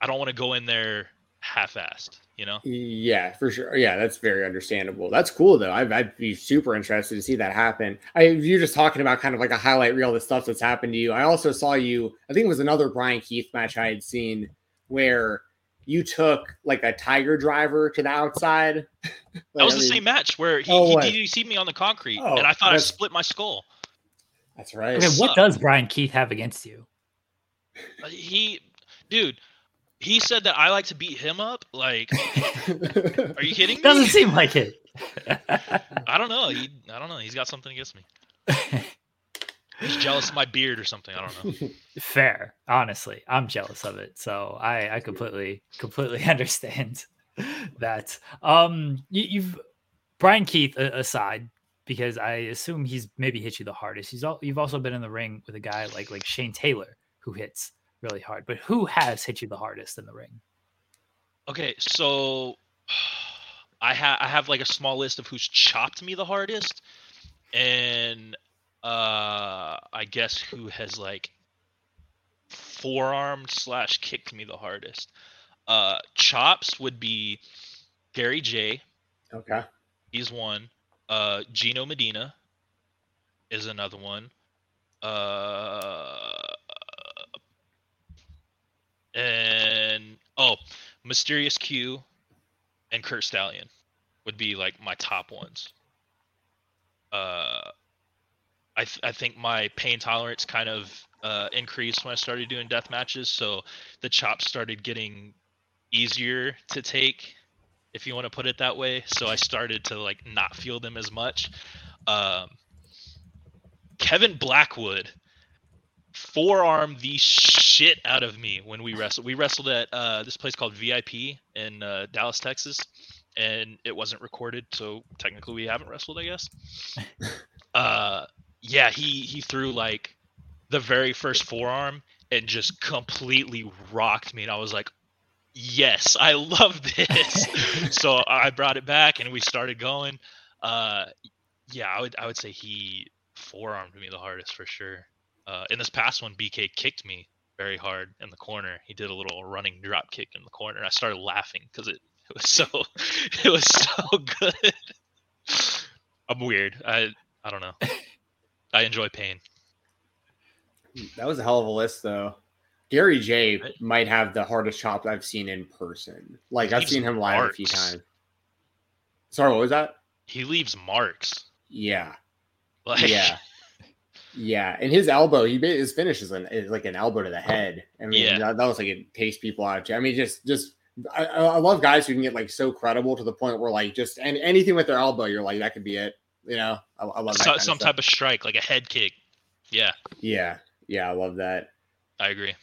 [SPEAKER 2] I don't want to go in there half-assed. You know.
[SPEAKER 1] Yeah, for sure. Yeah, that's very understandable. That's cool though. I'd, I'd be super interested to see that happen. I you're just talking about kind of like a highlight reel of the stuff that's happened to you. I also saw you. I think it was another Bryan Keith match I had seen where you took like a tiger driver to the outside.
[SPEAKER 2] That was the same match where he,
[SPEAKER 1] Oh,
[SPEAKER 2] he
[SPEAKER 1] what?
[SPEAKER 2] DDT'd me on the concrete,
[SPEAKER 1] Oh,
[SPEAKER 2] and I thought I split my skull.
[SPEAKER 1] That's right.
[SPEAKER 3] okay, what does Bryan Keith have against you?
[SPEAKER 2] Uh, He, dude, he said that I like to beat him up. Like, are you kidding me?
[SPEAKER 3] Doesn't seem like it.
[SPEAKER 2] I don't know. He, I don't know. He's got something against me. He's jealous of my beard or something. I don't know.
[SPEAKER 3] Fair, honestly, I'm jealous of it. So I, I completely, completely understand that. Um, you, you've Bryan Keith aside, because I assume he's maybe hit you the hardest. He's all, you've also been in the ring with a guy like like Shane Taylor who hits really hard. But who has hit you the hardest in the ring?
[SPEAKER 2] Okay, so I have I have like a small list of who's chopped me the hardest, and uh, I guess who has like forearmed slash kicked me the hardest. Uh, chops would be Gary Jay.
[SPEAKER 1] Okay.
[SPEAKER 2] He's one. Uh, Gino Medina is another one. Uh, and oh, Mysterious Q and Curt Stallion would be like my top ones. Uh, I th- I think my pain tolerance kind of uh, increased when I started doing death matches, so the chops started getting easier to take, if you want to put it that way. So I started to like not feel them as much. Um, Kevin Blackwood forearmed the shit out of me when we wrestled. We wrestled at uh, this place called VIP in uh, Dallas, Texas, and it wasn't recorded, so technically we haven't wrestled, I guess. uh, yeah, he he threw like the very first forearm and just completely rocked me, and I was like, "Yes, I love this." so I brought it back, and we started going. Uh, yeah, I would I would say he forearmed me the hardest for sure. Uh, in this past one, BK kicked me very hard in the corner. He did a little running drop kick in the corner. I started laughing because it, it was so it was so good. I'm weird. I I don't know. I enjoy pain.
[SPEAKER 1] That was a hell of a list, though. Gary Jay might have the hardest chop I've seen in person. Like I've seen him live a few times. Sorry, what was that?
[SPEAKER 2] He leaves marks.
[SPEAKER 1] Yeah,
[SPEAKER 2] Like
[SPEAKER 1] yeah, yeah. And his elbow, he his finish is, an, is like an elbow to the head. I mean,
[SPEAKER 2] Yeah.
[SPEAKER 1] that, that was like it takes people out. I mean, just just I, I I love guys who can get like so credible to the point where like just and anything with their elbow, you're like that could be it. You know, I, I love that.
[SPEAKER 2] so,
[SPEAKER 1] kind of
[SPEAKER 2] some
[SPEAKER 1] stuff.
[SPEAKER 2] type of strike, like a head kick. Yeah,
[SPEAKER 1] Yeah, yeah, I love that.
[SPEAKER 2] I agree.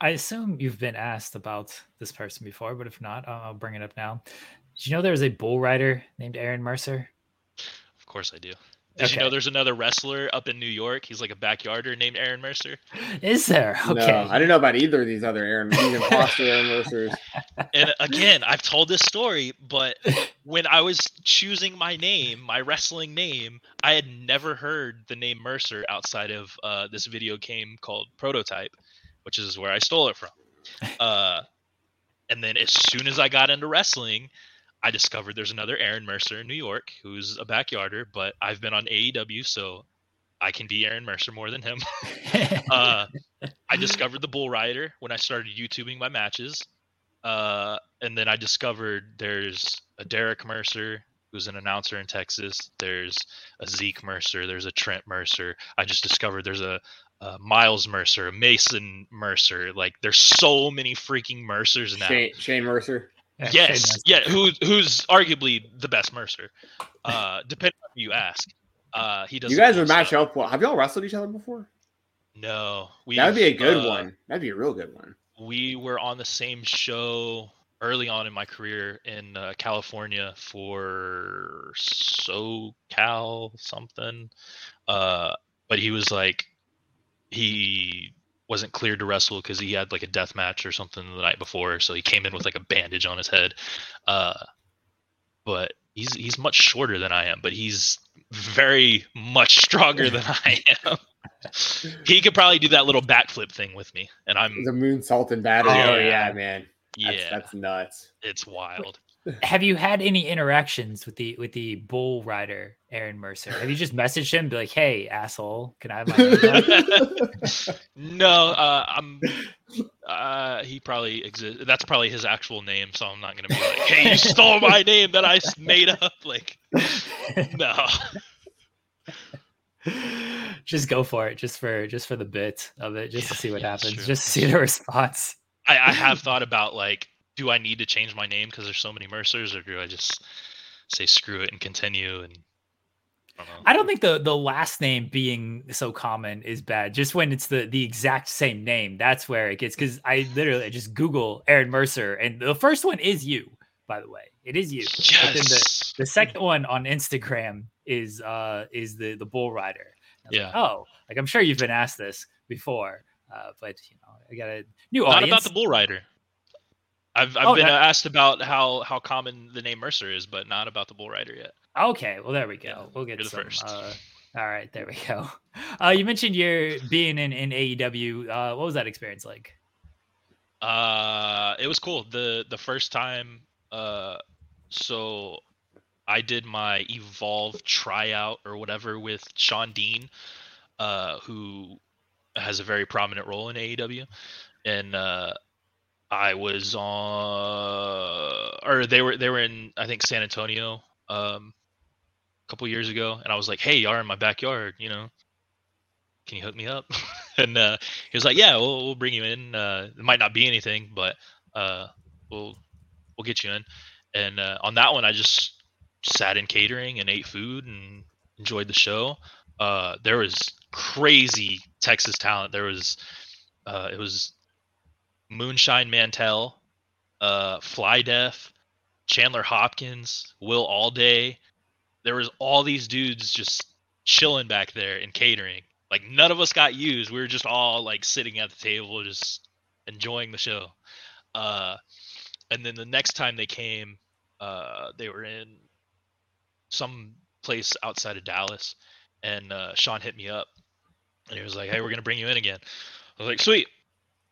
[SPEAKER 3] I assume you've been asked about this person before, but if not, I'll I'll bring it up now. Did you know there was a bull rider named Aaron Mercer?
[SPEAKER 2] Of course I do. Did you know there's another wrestler up in New York? He's like a backyarder named Aaron Mercer.
[SPEAKER 3] Is there? Okay.
[SPEAKER 1] No, I don't know about either of these other Aaron, these imposter Aaron Mercers.
[SPEAKER 2] And again, I've told this story, but when I was choosing my name, my wrestling name, I had never heard the name Mercer outside of uh, this video game called Prototype, which is where I stole it from. Uh, and then as soon as I got into wrestling, I discovered there's another Aaron Mercer in New York who's a backyarder, but I've been on AEW, so I can be Aaron Mercer more than him. uh, I discovered the Bull Rider when I started YouTubing my matches. Uh, and then I discovered there's a Derek Mercer who's an announcer in Texas. There's a Zeke Mercer. There's a Trent Mercer. I just discovered there's a, a Miles Mercer, a Mason Mercer. Like there's so many freaking Mercers now.
[SPEAKER 1] Shane, Shane Mercer.
[SPEAKER 3] Yeah,
[SPEAKER 2] yes,
[SPEAKER 3] Mercer.
[SPEAKER 2] yeah. Who who's arguably the best Mercer, uh, depending on who you ask. Uh, he does.
[SPEAKER 1] You guys would match
[SPEAKER 2] stuff.
[SPEAKER 1] up well. Have y'all wrestled each other before?
[SPEAKER 2] No, we.
[SPEAKER 1] That would be a good one. That'd be a real good one.
[SPEAKER 2] we were on the same show early on in my career in uh, California for SoCal something. Uh, but he was like, he wasn't cleared to wrestle because he had like a death match or something the night before, so he came in with like a bandage on his head. Uh, but he's he's much shorter than I am, but he's very much stronger than I am. he could probably do that little backflip thing with me, and I'm
[SPEAKER 1] The moonsault and battery. Oh
[SPEAKER 2] Yeah.
[SPEAKER 1] yeah, man. That's,
[SPEAKER 2] yeah,
[SPEAKER 1] that's nuts.
[SPEAKER 2] it's wild.
[SPEAKER 3] Have you had any interactions with the with the bull rider Aaron Mercer? Have you just messaged him, be like, "Hey, asshole, can I have my name
[SPEAKER 2] no, uh, I'm. Uh, he probably exists. That's probably his actual name, so I'm not gonna be like, "Hey, you stole my name that I made up." Like, no.
[SPEAKER 3] just go for it, just for just for the bit of it, just to see what
[SPEAKER 2] yeah,
[SPEAKER 3] happens, just to see the response.
[SPEAKER 2] I, I have thought about like, do I need to change my name because there's so many Mercers, or do I just say screw it and continue? And I don't know.
[SPEAKER 3] I don't think the the last name being so common is bad. Just when it's the the exact same name, that's where it gets. Because I literally just Google Aaron Mercer, and the first one is you, by the way. It is you. But then the,
[SPEAKER 2] Yes.
[SPEAKER 3] the second one on Instagram is uh is the the bull rider. Was like,
[SPEAKER 2] Yeah.
[SPEAKER 3] oh, like I'm sure you've been asked this before, uh, but you know, I got a new
[SPEAKER 2] Not
[SPEAKER 3] audience.
[SPEAKER 2] about the Bull Rider. I've I've
[SPEAKER 3] Oh,
[SPEAKER 2] been
[SPEAKER 3] that-
[SPEAKER 2] asked about how how common the name Mercer is, but not about the bull rider yet.
[SPEAKER 3] Okay, well there we go.
[SPEAKER 2] Yeah,
[SPEAKER 3] we'll get
[SPEAKER 2] you're the first.
[SPEAKER 3] Uh, all right, there we go. Uh, you mentioned your being in in AEW. Uh, what was that experience like?
[SPEAKER 2] Uh, it was cool. the The first time, uh, so I did my Evolve tryout or whatever with Shawn Dean, uh, who has a very prominent role in AEW, and uh, I was on, or they were they were in I think San Antonio, um, a couple years ago, and I was like, hey, y'all are in my backyard, you know. Can you hook me up? and uh, he was like, "Yeah, we'll, we'll bring you in. Uh, it might not be anything, but uh, we'll we'll get you in." And uh, on that one, I just sat in catering and ate food and enjoyed the show. Uh, there was crazy Texas talent. There was uh, it was Moonshine Mantell, uh, Fly Deaf, Chandler Hopkins, Will Allday. There was all these dudes just chilling back there and catering. Like none of us got used. We were just all like sitting at the table, just enjoying the show. Uh, and then the next time they came, uh, they were in some place outside of Dallas, and uh, Shawn hit me up, and he was like, "Hey, we're gonna bring you in again." I was like, "Sweet."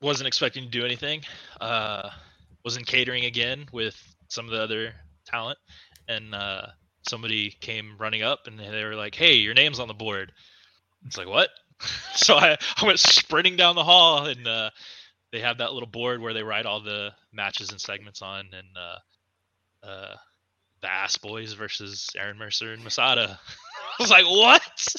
[SPEAKER 2] Wasn't expecting to do anything. Uh, was in catering again with some of the other talent, and uh, somebody came running up, and they were like, "Hey, your name's on the board." It's like what? so I, I went sprinting down the hall, and uh, they have that little board where they write all the matches and segments on, and uh, uh, the Ass Boys versus Aaron Mercer and Masada. I was like, what?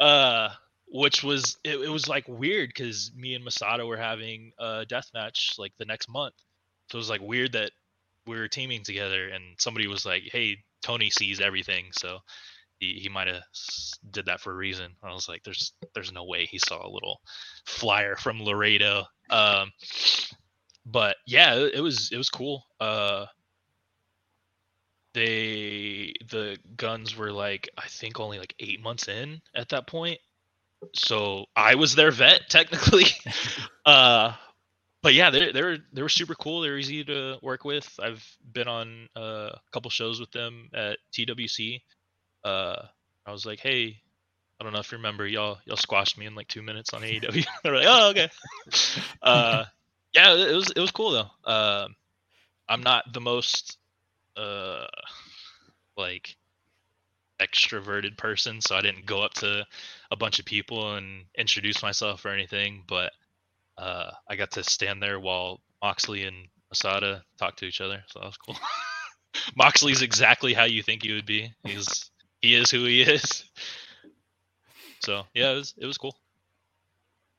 [SPEAKER 2] Uh, which was it, it was like weird because me and Masada were having a death match like the next month, so it was like weird that we were teaming together, and somebody was like, hey, Tony sees everything, so he, he might have did that for a reason. I was like, there's there's no way he saw a little flyer from Laredo. Um, but yeah, it, it was it was cool. Uh, they the Gunns were like I think only like eight months in at that point, so I was their vet technically. uh, but yeah, they they were they were super cool. They're easy to work with. I've been on uh, a couple shows with them at TWC uh I was like, hey, I don't know if you remember, y'all y'all squashed me in like two minutes on AEW. They're like, oh okay. uh yeah, it was it was cool though. Um I'm not the most uh like extroverted person, so I didn't go up to a bunch of people and introduce myself or anything, but uh I got to stand there while Moxley and Masada talked to each other, so that was cool. Moxley's exactly how you think he would be. He's he is who he is. So yeah, it was it was cool.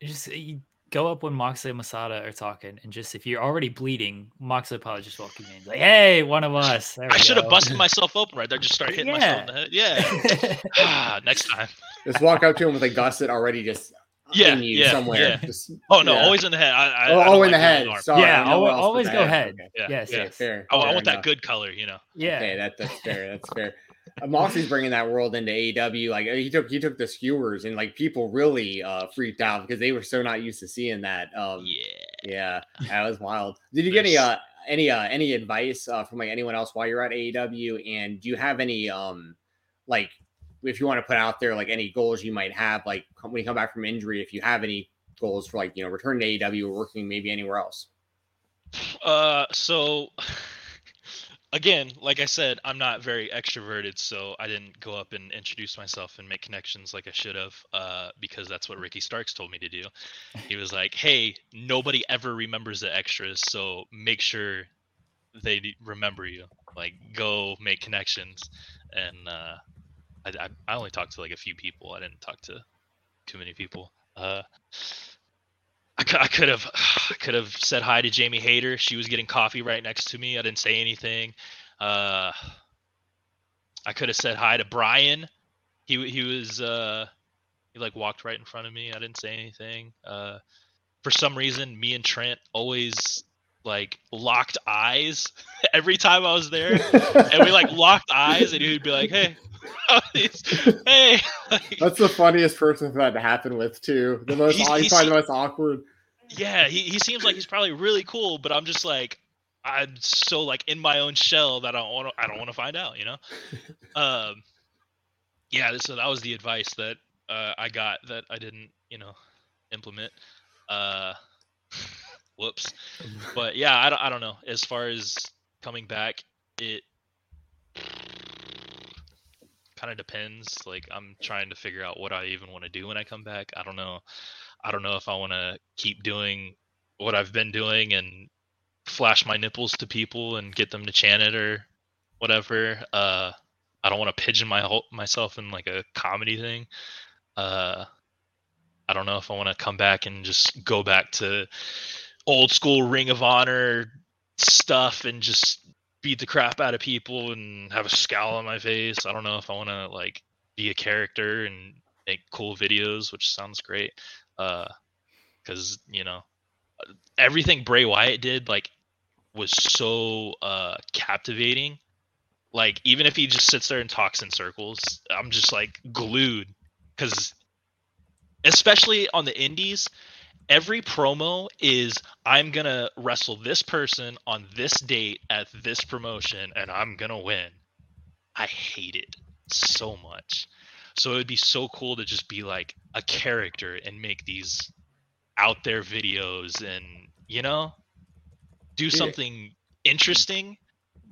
[SPEAKER 3] You just you go up when Moxley and Masada are talking, and just if you're already bleeding, Moxley probably just walking in like, "Hey, one of us." There
[SPEAKER 2] I should have busted myself open right there. Just start hitting myself in the head. Yeah. Ah, next time.
[SPEAKER 1] Just walk up to him with a gusset already just
[SPEAKER 2] Yeah,
[SPEAKER 1] in you
[SPEAKER 2] yeah,
[SPEAKER 1] somewhere.
[SPEAKER 2] yeah.
[SPEAKER 1] Just,
[SPEAKER 2] Oh no,
[SPEAKER 1] yeah.
[SPEAKER 2] always in the head. I, I,
[SPEAKER 1] Oh,
[SPEAKER 2] I don't
[SPEAKER 1] oh, in the head. Sorry,
[SPEAKER 3] Yeah,
[SPEAKER 1] no
[SPEAKER 3] alwa-
[SPEAKER 1] else but
[SPEAKER 3] always
[SPEAKER 1] the
[SPEAKER 3] go ahead.
[SPEAKER 1] Okay.
[SPEAKER 2] Yeah,
[SPEAKER 3] yes,
[SPEAKER 2] yeah.
[SPEAKER 1] Okay,
[SPEAKER 3] yes.
[SPEAKER 1] fair.
[SPEAKER 2] I, I
[SPEAKER 1] fair
[SPEAKER 2] want that good color, you know.
[SPEAKER 3] Yeah.
[SPEAKER 1] Okay, that that's fair. That's fair. Uh, Moxley's bringing that world into AEW. Like he took he took the skewers and like people really uh freaked out because they were so not used to seeing that. Um,
[SPEAKER 2] Yeah.
[SPEAKER 1] yeah, that was wild. Did you get any uh any uh any advice uh from like anyone else while you're at AEW? And do you have any um like if you want to put out there like any goals you might have like when you come back from injury? If you have any goals for like you know returning to AEW or working maybe anywhere else?
[SPEAKER 2] Uh, so again, like I said, I'm not very extroverted, so I didn't go up and introduce myself and make connections like I should have, uh, because that's what Ricky Starks told me to do. He was like, "Hey, nobody ever remembers the extras, so make sure they remember you. Like, go make connections." And uh, I, I, only talked to like a few people. I didn't talk to too many people. Uh, I I could have I could have said hi to Jamie Hayter. She was getting coffee right next to me. I didn't say anything. Uh, I could have said hi to Bryan. He he was uh, he like walked right in front of me. I didn't say anything. Uh, for some reason, me and Trent always like locked eyes every time I was there, and we like locked eyes, and he'd be like, "Hey, hey." Like,
[SPEAKER 1] That's the funniest person for that to happen with too. The most
[SPEAKER 2] He's-
[SPEAKER 1] he's,
[SPEAKER 2] he's-
[SPEAKER 1] probably the most awkward.
[SPEAKER 2] yeah, he, he seems like he's probably really cool, but I'm just like, I'm so like in my own shell that I don't want to I don't want to find out, you know. um, yeah. So that was the advice that uh, I got that I didn't, you know, implement. Uh, whoops. But yeah, I don't, I don't know. As far as coming back, it kind of depends. Like I'm trying to figure out what I even want to do when I come back. I don't know. I don't know if I want to keep doing what I've been doing and flash my nipples to people and get them to chant it or whatever. Uh, I don't want to pigeon my whole, myself in like a comedy thing. Uh, I don't know if I want to come back and just go back to old school Ring of Honor stuff and just beat the crap out of people and have a scowl on my face. I don't know if I want to like be a character and make cool videos, which sounds great. Uh, because you know everything Bray Wyatt did like was so uh captivating. Like even if he just sits there and talks in circles, I'm just like glued because especially on the indies, every promo is I'm gonna wrestle this person on this date at this promotion and I'm gonna win. I hate it so much. So it would be so cool to just be like a character and make these out there videos and you know do something interesting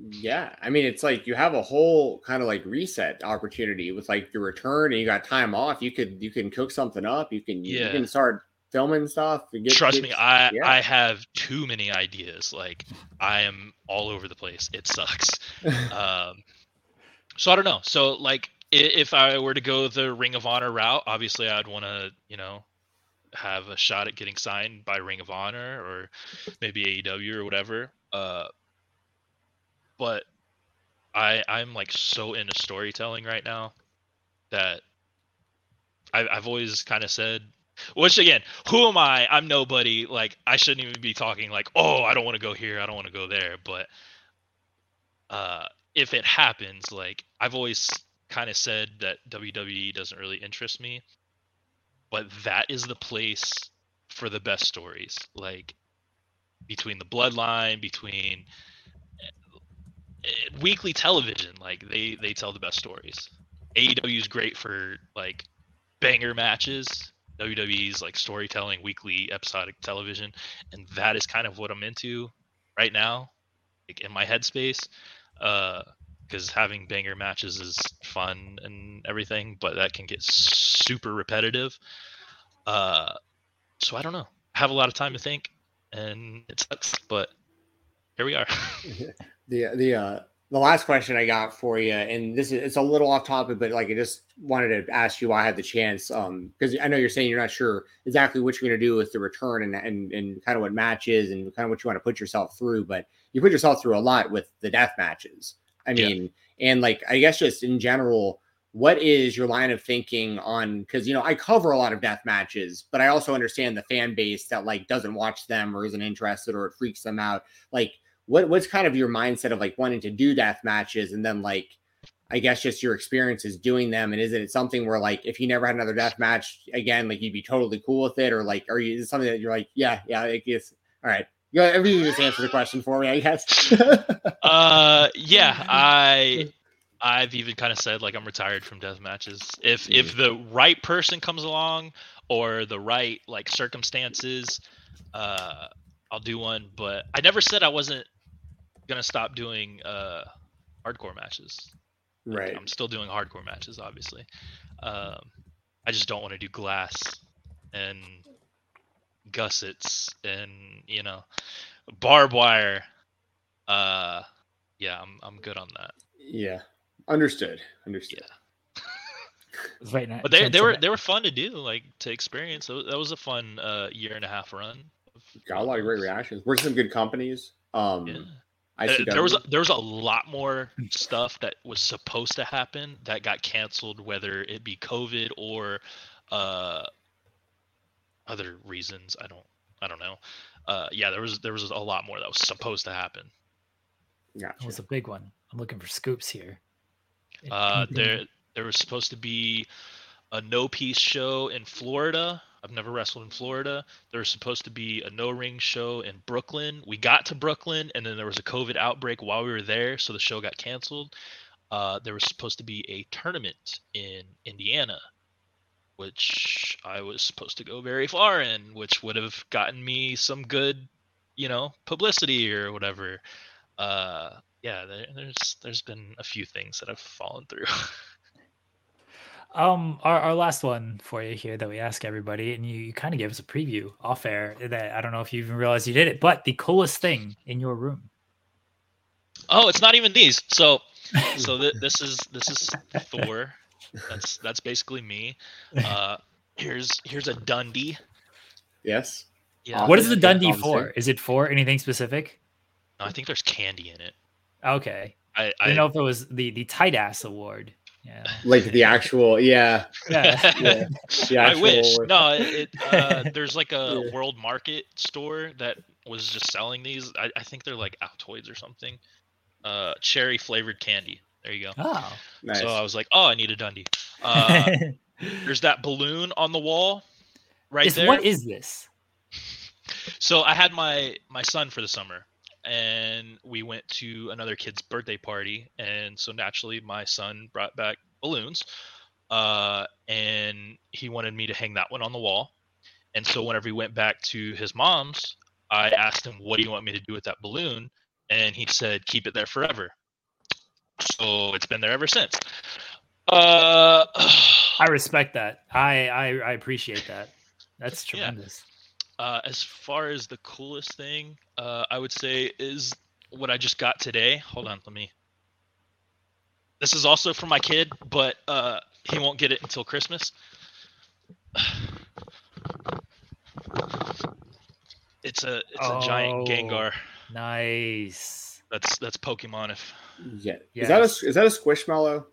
[SPEAKER 1] yeah i mean it's like you have a whole kind of like reset opportunity with like your return and you got time off you could you can cook something up you can yeah. you can start filming stuff
[SPEAKER 2] get, trust get, me i yeah. i have too many ideas. Like i am all over the place. It sucks. Um so i don't know. So like if i were to go the ring of honor route obviously i'd want to you know have a shot at getting signed by ring of honor or maybe aew or whatever. Uh but I I'm like so into storytelling right now that I, I've always kind of said which again, who am I? I'm nobody. Like I shouldn't even be talking like, oh, I don't want to go here, I don't want to go there. But uh, if it happens, like I've always kind of said that WWE doesn't really interest me, but that is the place for the best stories. Like between the bloodline, between weekly television, like they they tell the best stories. AEW is great for like banger matches. WWE's like storytelling, weekly episodic television, and that is kind of what I'm into right now, like in my headspace. Uh, because having banger matches is fun and everything, but that can get super repetitive. Uh, so I don't know. I have a lot of time to think, and it sucks, but here we are.
[SPEAKER 1] the the uh the last question I got for you, and this is it's a little off topic, but like I just wanted to ask you why I had the chance. Um, because I know you're saying you're not sure exactly what you're gonna do with the return and and and kind of what matches and kind of what you want to put yourself through, but you put yourself through a lot with the death matches. I mean, yeah. and like I guess just in general, what is your line of thinking on because you know I cover a lot of death matches, but I also understand the fan base that like doesn't watch them or isn't interested or it freaks them out. Like what what's kind of your mindset of like wanting to do death matches and then like I guess just your experiences doing them? And is it something where like if you never had another death match again like you'd be totally cool with it? Or like are you is something that you're like yeah yeah I guess all right. You everything just answer the question for me I guess.
[SPEAKER 2] Uh yeah I I've even kind of said like I'm retired from death matches. If mm-hmm. if the right person comes along or the right like circumstances uh I'll do one but I never said I wasn't gonna stop doing uh, hardcore matches.
[SPEAKER 1] Right.
[SPEAKER 2] I'm still doing hardcore matches, obviously. Um, I just don't want to do glass and gussets and you know barbed wire. Uh, yeah, I'm I'm good on that.
[SPEAKER 1] Yeah, understood. Understood.
[SPEAKER 2] Yeah. right now, but they they were they were fun to do, like to experience. That was a fun uh, year and a half run.
[SPEAKER 1] Got a lot of great reactions. We're some good companies. Um, yeah.
[SPEAKER 2] ICW. Uh, there was a, there was a lot more stuff that was supposed to happen that got canceled, whether it be COVID or uh, other reasons. I don't I don't know. Uh, yeah, there was there was a lot more that was supposed to happen.
[SPEAKER 3] Yeah, it was a big one. I'm looking for scoops here.
[SPEAKER 2] Uh, there there was supposed to be a no peace show in Florida I've never wrestled in Florida. There was supposed to be a no ring show in Brooklyn. We got to Brooklyn, and then there was a COVID outbreak while we were there, so the show got canceled. Uh, there was supposed to be a tournament in Indiana, which I was supposed to go very far in, which would have gotten me some good, you know, publicity or whatever. Uh, yeah, there, there's there's been a few things that have fallen through.
[SPEAKER 3] Um, our, our last one for you here that we ask everybody, and you, you kind of gave us a preview off air that I don't know if you even realized you did it, but the coolest thing in your room.
[SPEAKER 2] Oh, it's not even these. So, so th- this is this is Thor. That's that's basically me. Uh, here's here's a Dundee.
[SPEAKER 1] Yes.
[SPEAKER 2] Yeah.
[SPEAKER 3] what is the Dundee
[SPEAKER 1] obviously.
[SPEAKER 3] for? Is it for anything specific?
[SPEAKER 2] No, I think there's candy in it.
[SPEAKER 3] Okay.
[SPEAKER 2] I,
[SPEAKER 3] I
[SPEAKER 2] I
[SPEAKER 3] don't know if it was the the tight ass award. Yeah.
[SPEAKER 1] Like the actual, yeah.
[SPEAKER 3] Yeah.
[SPEAKER 1] Yeah. The
[SPEAKER 2] I
[SPEAKER 1] actual-
[SPEAKER 2] wish. No, it, uh, there's like a
[SPEAKER 1] Yeah.
[SPEAKER 2] world market store that was just selling these. I, I think they're like Altoids or something. Uh, cherry flavored candy. There you go.
[SPEAKER 3] Oh.
[SPEAKER 1] Nice.
[SPEAKER 2] So I was like, oh, I need a Dundee. Uh, there's that balloon on the wall, right
[SPEAKER 3] Is-
[SPEAKER 2] there.
[SPEAKER 3] what is this?
[SPEAKER 2] So I had my my son for the summer, and we went to another kid's birthday party, and so naturally my son brought back balloons, uh, and he wanted me to hang that one on the wall, and so whenever he went back to his mom's, I asked him, "What do you want me to do with that balloon?" And he said, "Keep it there forever." So it's been there ever since. Uh,
[SPEAKER 3] I respect that. I I, I appreciate that. That's tremendous.
[SPEAKER 2] Uh, as far as the coolest thing, uh, I would say is what I just got today. Hold on, let me. This is also for my kid, but uh, he won't get it until Christmas. It's a it's a giant
[SPEAKER 3] Oh.
[SPEAKER 2] Gengar.
[SPEAKER 3] Nice.
[SPEAKER 2] That's that's Pokemon. If
[SPEAKER 1] yeah. Is that a is that a squishmallow?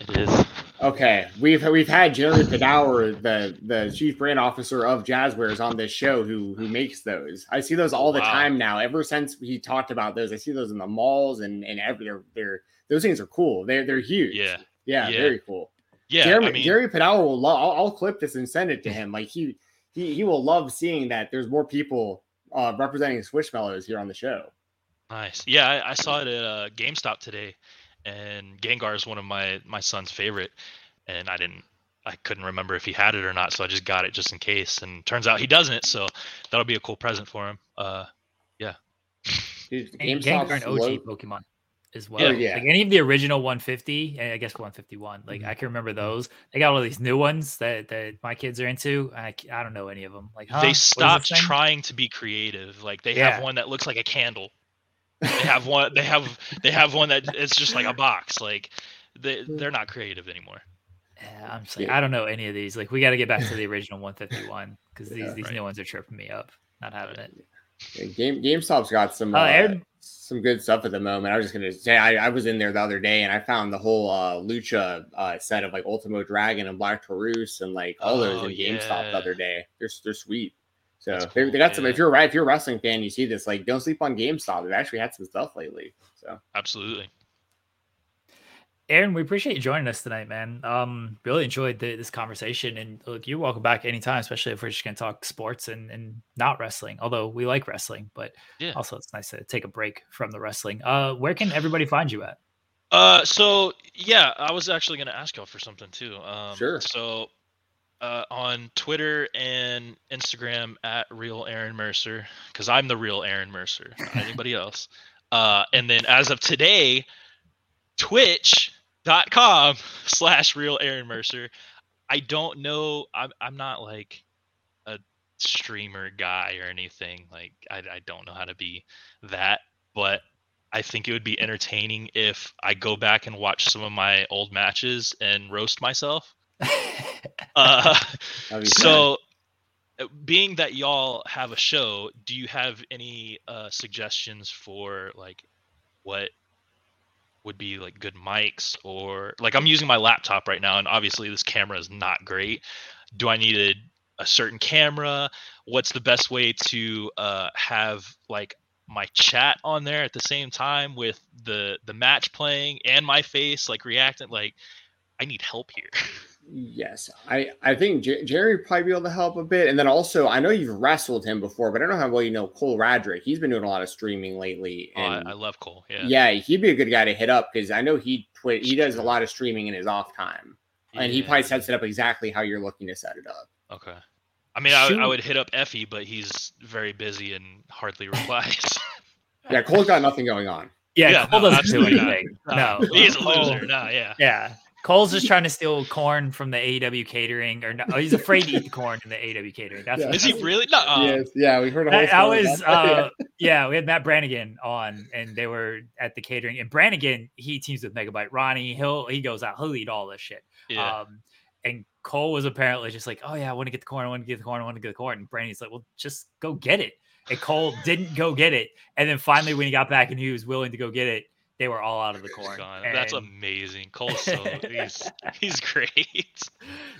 [SPEAKER 2] it is.
[SPEAKER 1] Okay, we've we've had Jerry Padawer, the the chief brand officer of Jazwares, on this show who who makes those. I see those all the
[SPEAKER 2] Wow.
[SPEAKER 1] time now. Ever since he talked about those, I see those in the malls and and every they're, they're those things are cool. They're they're huge.
[SPEAKER 2] Yeah,
[SPEAKER 1] yeah,
[SPEAKER 2] Yeah.
[SPEAKER 1] very cool.
[SPEAKER 2] yeah.
[SPEAKER 1] Jeremy,
[SPEAKER 2] I mean,
[SPEAKER 1] Jerry Padawer will love. I'll, I'll clip this and send it to him. Like he he he will love seeing that there's more people uh representing Squishmallows here on the show.
[SPEAKER 2] Nice. Yeah, I, I saw it at uh, GameStop today, and Gengar is one of my my son's favorite, and I didn't, I couldn't remember if he had it or not, so I just got it just in case. And turns out he doesn't, so that'll be a cool present for him. Uh,
[SPEAKER 1] Dude,
[SPEAKER 3] And Gengar and OG
[SPEAKER 1] low-
[SPEAKER 3] Pokemon as well.
[SPEAKER 1] Yeah.
[SPEAKER 3] Like any of the original 150, I guess 151. Like
[SPEAKER 1] Mhm.
[SPEAKER 3] I can remember those. They got all these new ones that, that my kids are into. I, I don't know any of them. Like huh?
[SPEAKER 2] They stopped trying to be creative. Like they
[SPEAKER 3] Yeah.
[SPEAKER 2] have one that looks like a candle. They have one. They have they have one that it's just like a box. Like they they're not creative anymore.
[SPEAKER 3] Yeah, I'm just like,
[SPEAKER 1] Yeah.
[SPEAKER 3] I don't know any of these. Like we got to get back to the original 151 because these
[SPEAKER 1] Yeah.
[SPEAKER 3] these
[SPEAKER 2] Right.
[SPEAKER 3] new ones are tripping me up. Not having it.
[SPEAKER 1] Yeah, Game GameStop's got some
[SPEAKER 3] Uh,
[SPEAKER 1] uh,
[SPEAKER 3] Aaron-
[SPEAKER 1] some good stuff at the moment. I was just gonna say I, I was in there the other day and I found the whole uh Lucha uh set of like Ultimo Dragon and Black Taurus and like all those
[SPEAKER 2] Oh,
[SPEAKER 1] in GameStop
[SPEAKER 2] yeah.
[SPEAKER 1] the other day. They're they're sweet. So
[SPEAKER 2] That's
[SPEAKER 1] they,
[SPEAKER 2] cool,
[SPEAKER 1] they got some. If you're right, if you're a wrestling fan, you see this. Like, don't sleep on GameStop. They've actually had some stuff lately. So
[SPEAKER 2] Absolutely.
[SPEAKER 3] Aaron, we appreciate you joining us tonight, man. Um, really enjoyed the, this conversation, and look, you're welcome back anytime, especially if we're just gonna talk sports and, and not wrestling. Although we like wrestling, but
[SPEAKER 2] Yeah.
[SPEAKER 3] also it's nice to take a break from the wrestling. Uh, where can everybody find you at?
[SPEAKER 2] Uh, so yeah, I was actually gonna ask y'all for something too. Um,
[SPEAKER 1] Sure.
[SPEAKER 2] So, uh, on Twitter and Instagram at real Aaron Mercer, because I'm the real Aaron Mercer, not anybody else. Uh, and then as of today, Twitch.com slash real Aaron Mercer. I don't know. I'm I'm not like a streamer guy or anything. Like I I don't know how to be that, but I think it would be entertaining if I go back and watch some of my old matches and roast myself. Uh,
[SPEAKER 1] be
[SPEAKER 2] so, being that y'all have a show, do you have any uh, suggestions for like what would be like good mics or like I'm using my laptop right now, and obviously this camera is not great. Do I need a, a certain camera? What's the best way to uh, have like my chat on there at the same time with the the match playing and my face like reacting? Like, I need help here.
[SPEAKER 1] Yes, I I think J- Jerry probably be able to help a bit, and then also I know you've wrestled him before, but I don't know how well you know Cole Radrick. He's been doing a lot of streaming lately.
[SPEAKER 2] Oh, I,
[SPEAKER 1] and
[SPEAKER 2] I love Cole. Yeah.
[SPEAKER 1] yeah, he'd be a good guy to hit up because I know he twi- he does a lot of streaming in his off time, and he probably sets it up exactly how you're looking to set it up.
[SPEAKER 2] Okay. I mean, I, I would hit up Effy, but he's very busy and hardly replies.
[SPEAKER 1] Yeah, Cole's got nothing going on.
[SPEAKER 3] Yeah,
[SPEAKER 2] Yeah,
[SPEAKER 3] Cole
[SPEAKER 2] no,
[SPEAKER 3] doesn't do anything. No,
[SPEAKER 2] he's a loser. No, yeah.
[SPEAKER 3] Yeah. Cole's just trying to steal corn from the AEW catering, or no, oh, he's afraid to eat the corn in the AEW catering. That's
[SPEAKER 1] Yeah.
[SPEAKER 3] what
[SPEAKER 2] Is he really? No. uh,
[SPEAKER 1] yes, yeah, we heard a whole
[SPEAKER 3] That, that
[SPEAKER 1] story
[SPEAKER 3] was uh yeah, we had Matt Brannigan on and they were at the catering and Brannigan he teams with Megabyte Ronnie. He'll he goes out, he'll eat all this shit.
[SPEAKER 2] yeah.
[SPEAKER 3] Um and Cole was apparently just like, Oh yeah, I want to get the corn, I want to get the corn, I want to get the corn. And Brannigan's like, Well, just go get it. And Cole didn't go get it. And then finally when he got back and he was willing to go get it, they were all out of the
[SPEAKER 2] He's
[SPEAKER 3] corn.
[SPEAKER 2] gone. That's amazing. Cole's so he's he's great.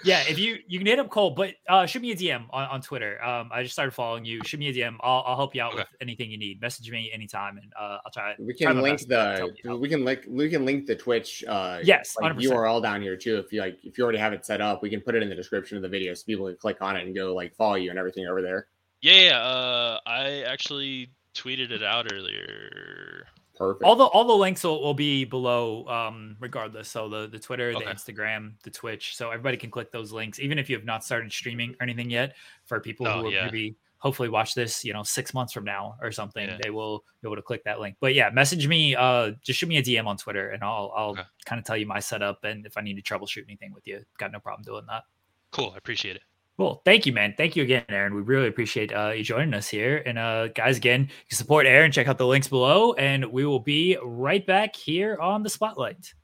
[SPEAKER 3] yeah, if you you can hit up Cole, but uh shoot me a DM on, on Twitter. Um I just started following you. Shoot me a DM. I'll, I'll help you out
[SPEAKER 2] Okay.
[SPEAKER 3] with anything you need. Message me anytime and uh I'll try
[SPEAKER 1] We can
[SPEAKER 3] my
[SPEAKER 1] link
[SPEAKER 3] best
[SPEAKER 1] the we can link we can link the Twitch uh
[SPEAKER 3] Yes,
[SPEAKER 1] like
[SPEAKER 3] 100%.
[SPEAKER 1] URL down here too. If you like if you already have it set up, we can put it in the description of the video so people can click on it and go like follow you and everything over there.
[SPEAKER 2] Yeah, yeah. Uh, I actually tweeted it out earlier.
[SPEAKER 1] Perfect.
[SPEAKER 3] all the all the links will, will be below um regardless so the the twitter the instagram the twitch so everybody can click those links even if you have not started streaming or anything yet for people
[SPEAKER 2] Oh,
[SPEAKER 3] who will
[SPEAKER 2] yeah.
[SPEAKER 3] maybe hopefully watch this you know six months from now or something
[SPEAKER 2] Yeah.
[SPEAKER 3] they will be able to click that link but yeah message me uh just shoot me a dm on twitter and i'll i'll
[SPEAKER 2] Okay.
[SPEAKER 3] kind of tell you my setup and if i need to troubleshoot anything with you got no problem doing that
[SPEAKER 2] Cool. I appreciate it.
[SPEAKER 3] Cool. Thank you, man. Thank you again, Aaron. We really appreciate uh, you joining us here. And uh, guys, again, you support Aaron. Check out the links below, and we will be right back here on the spotlight.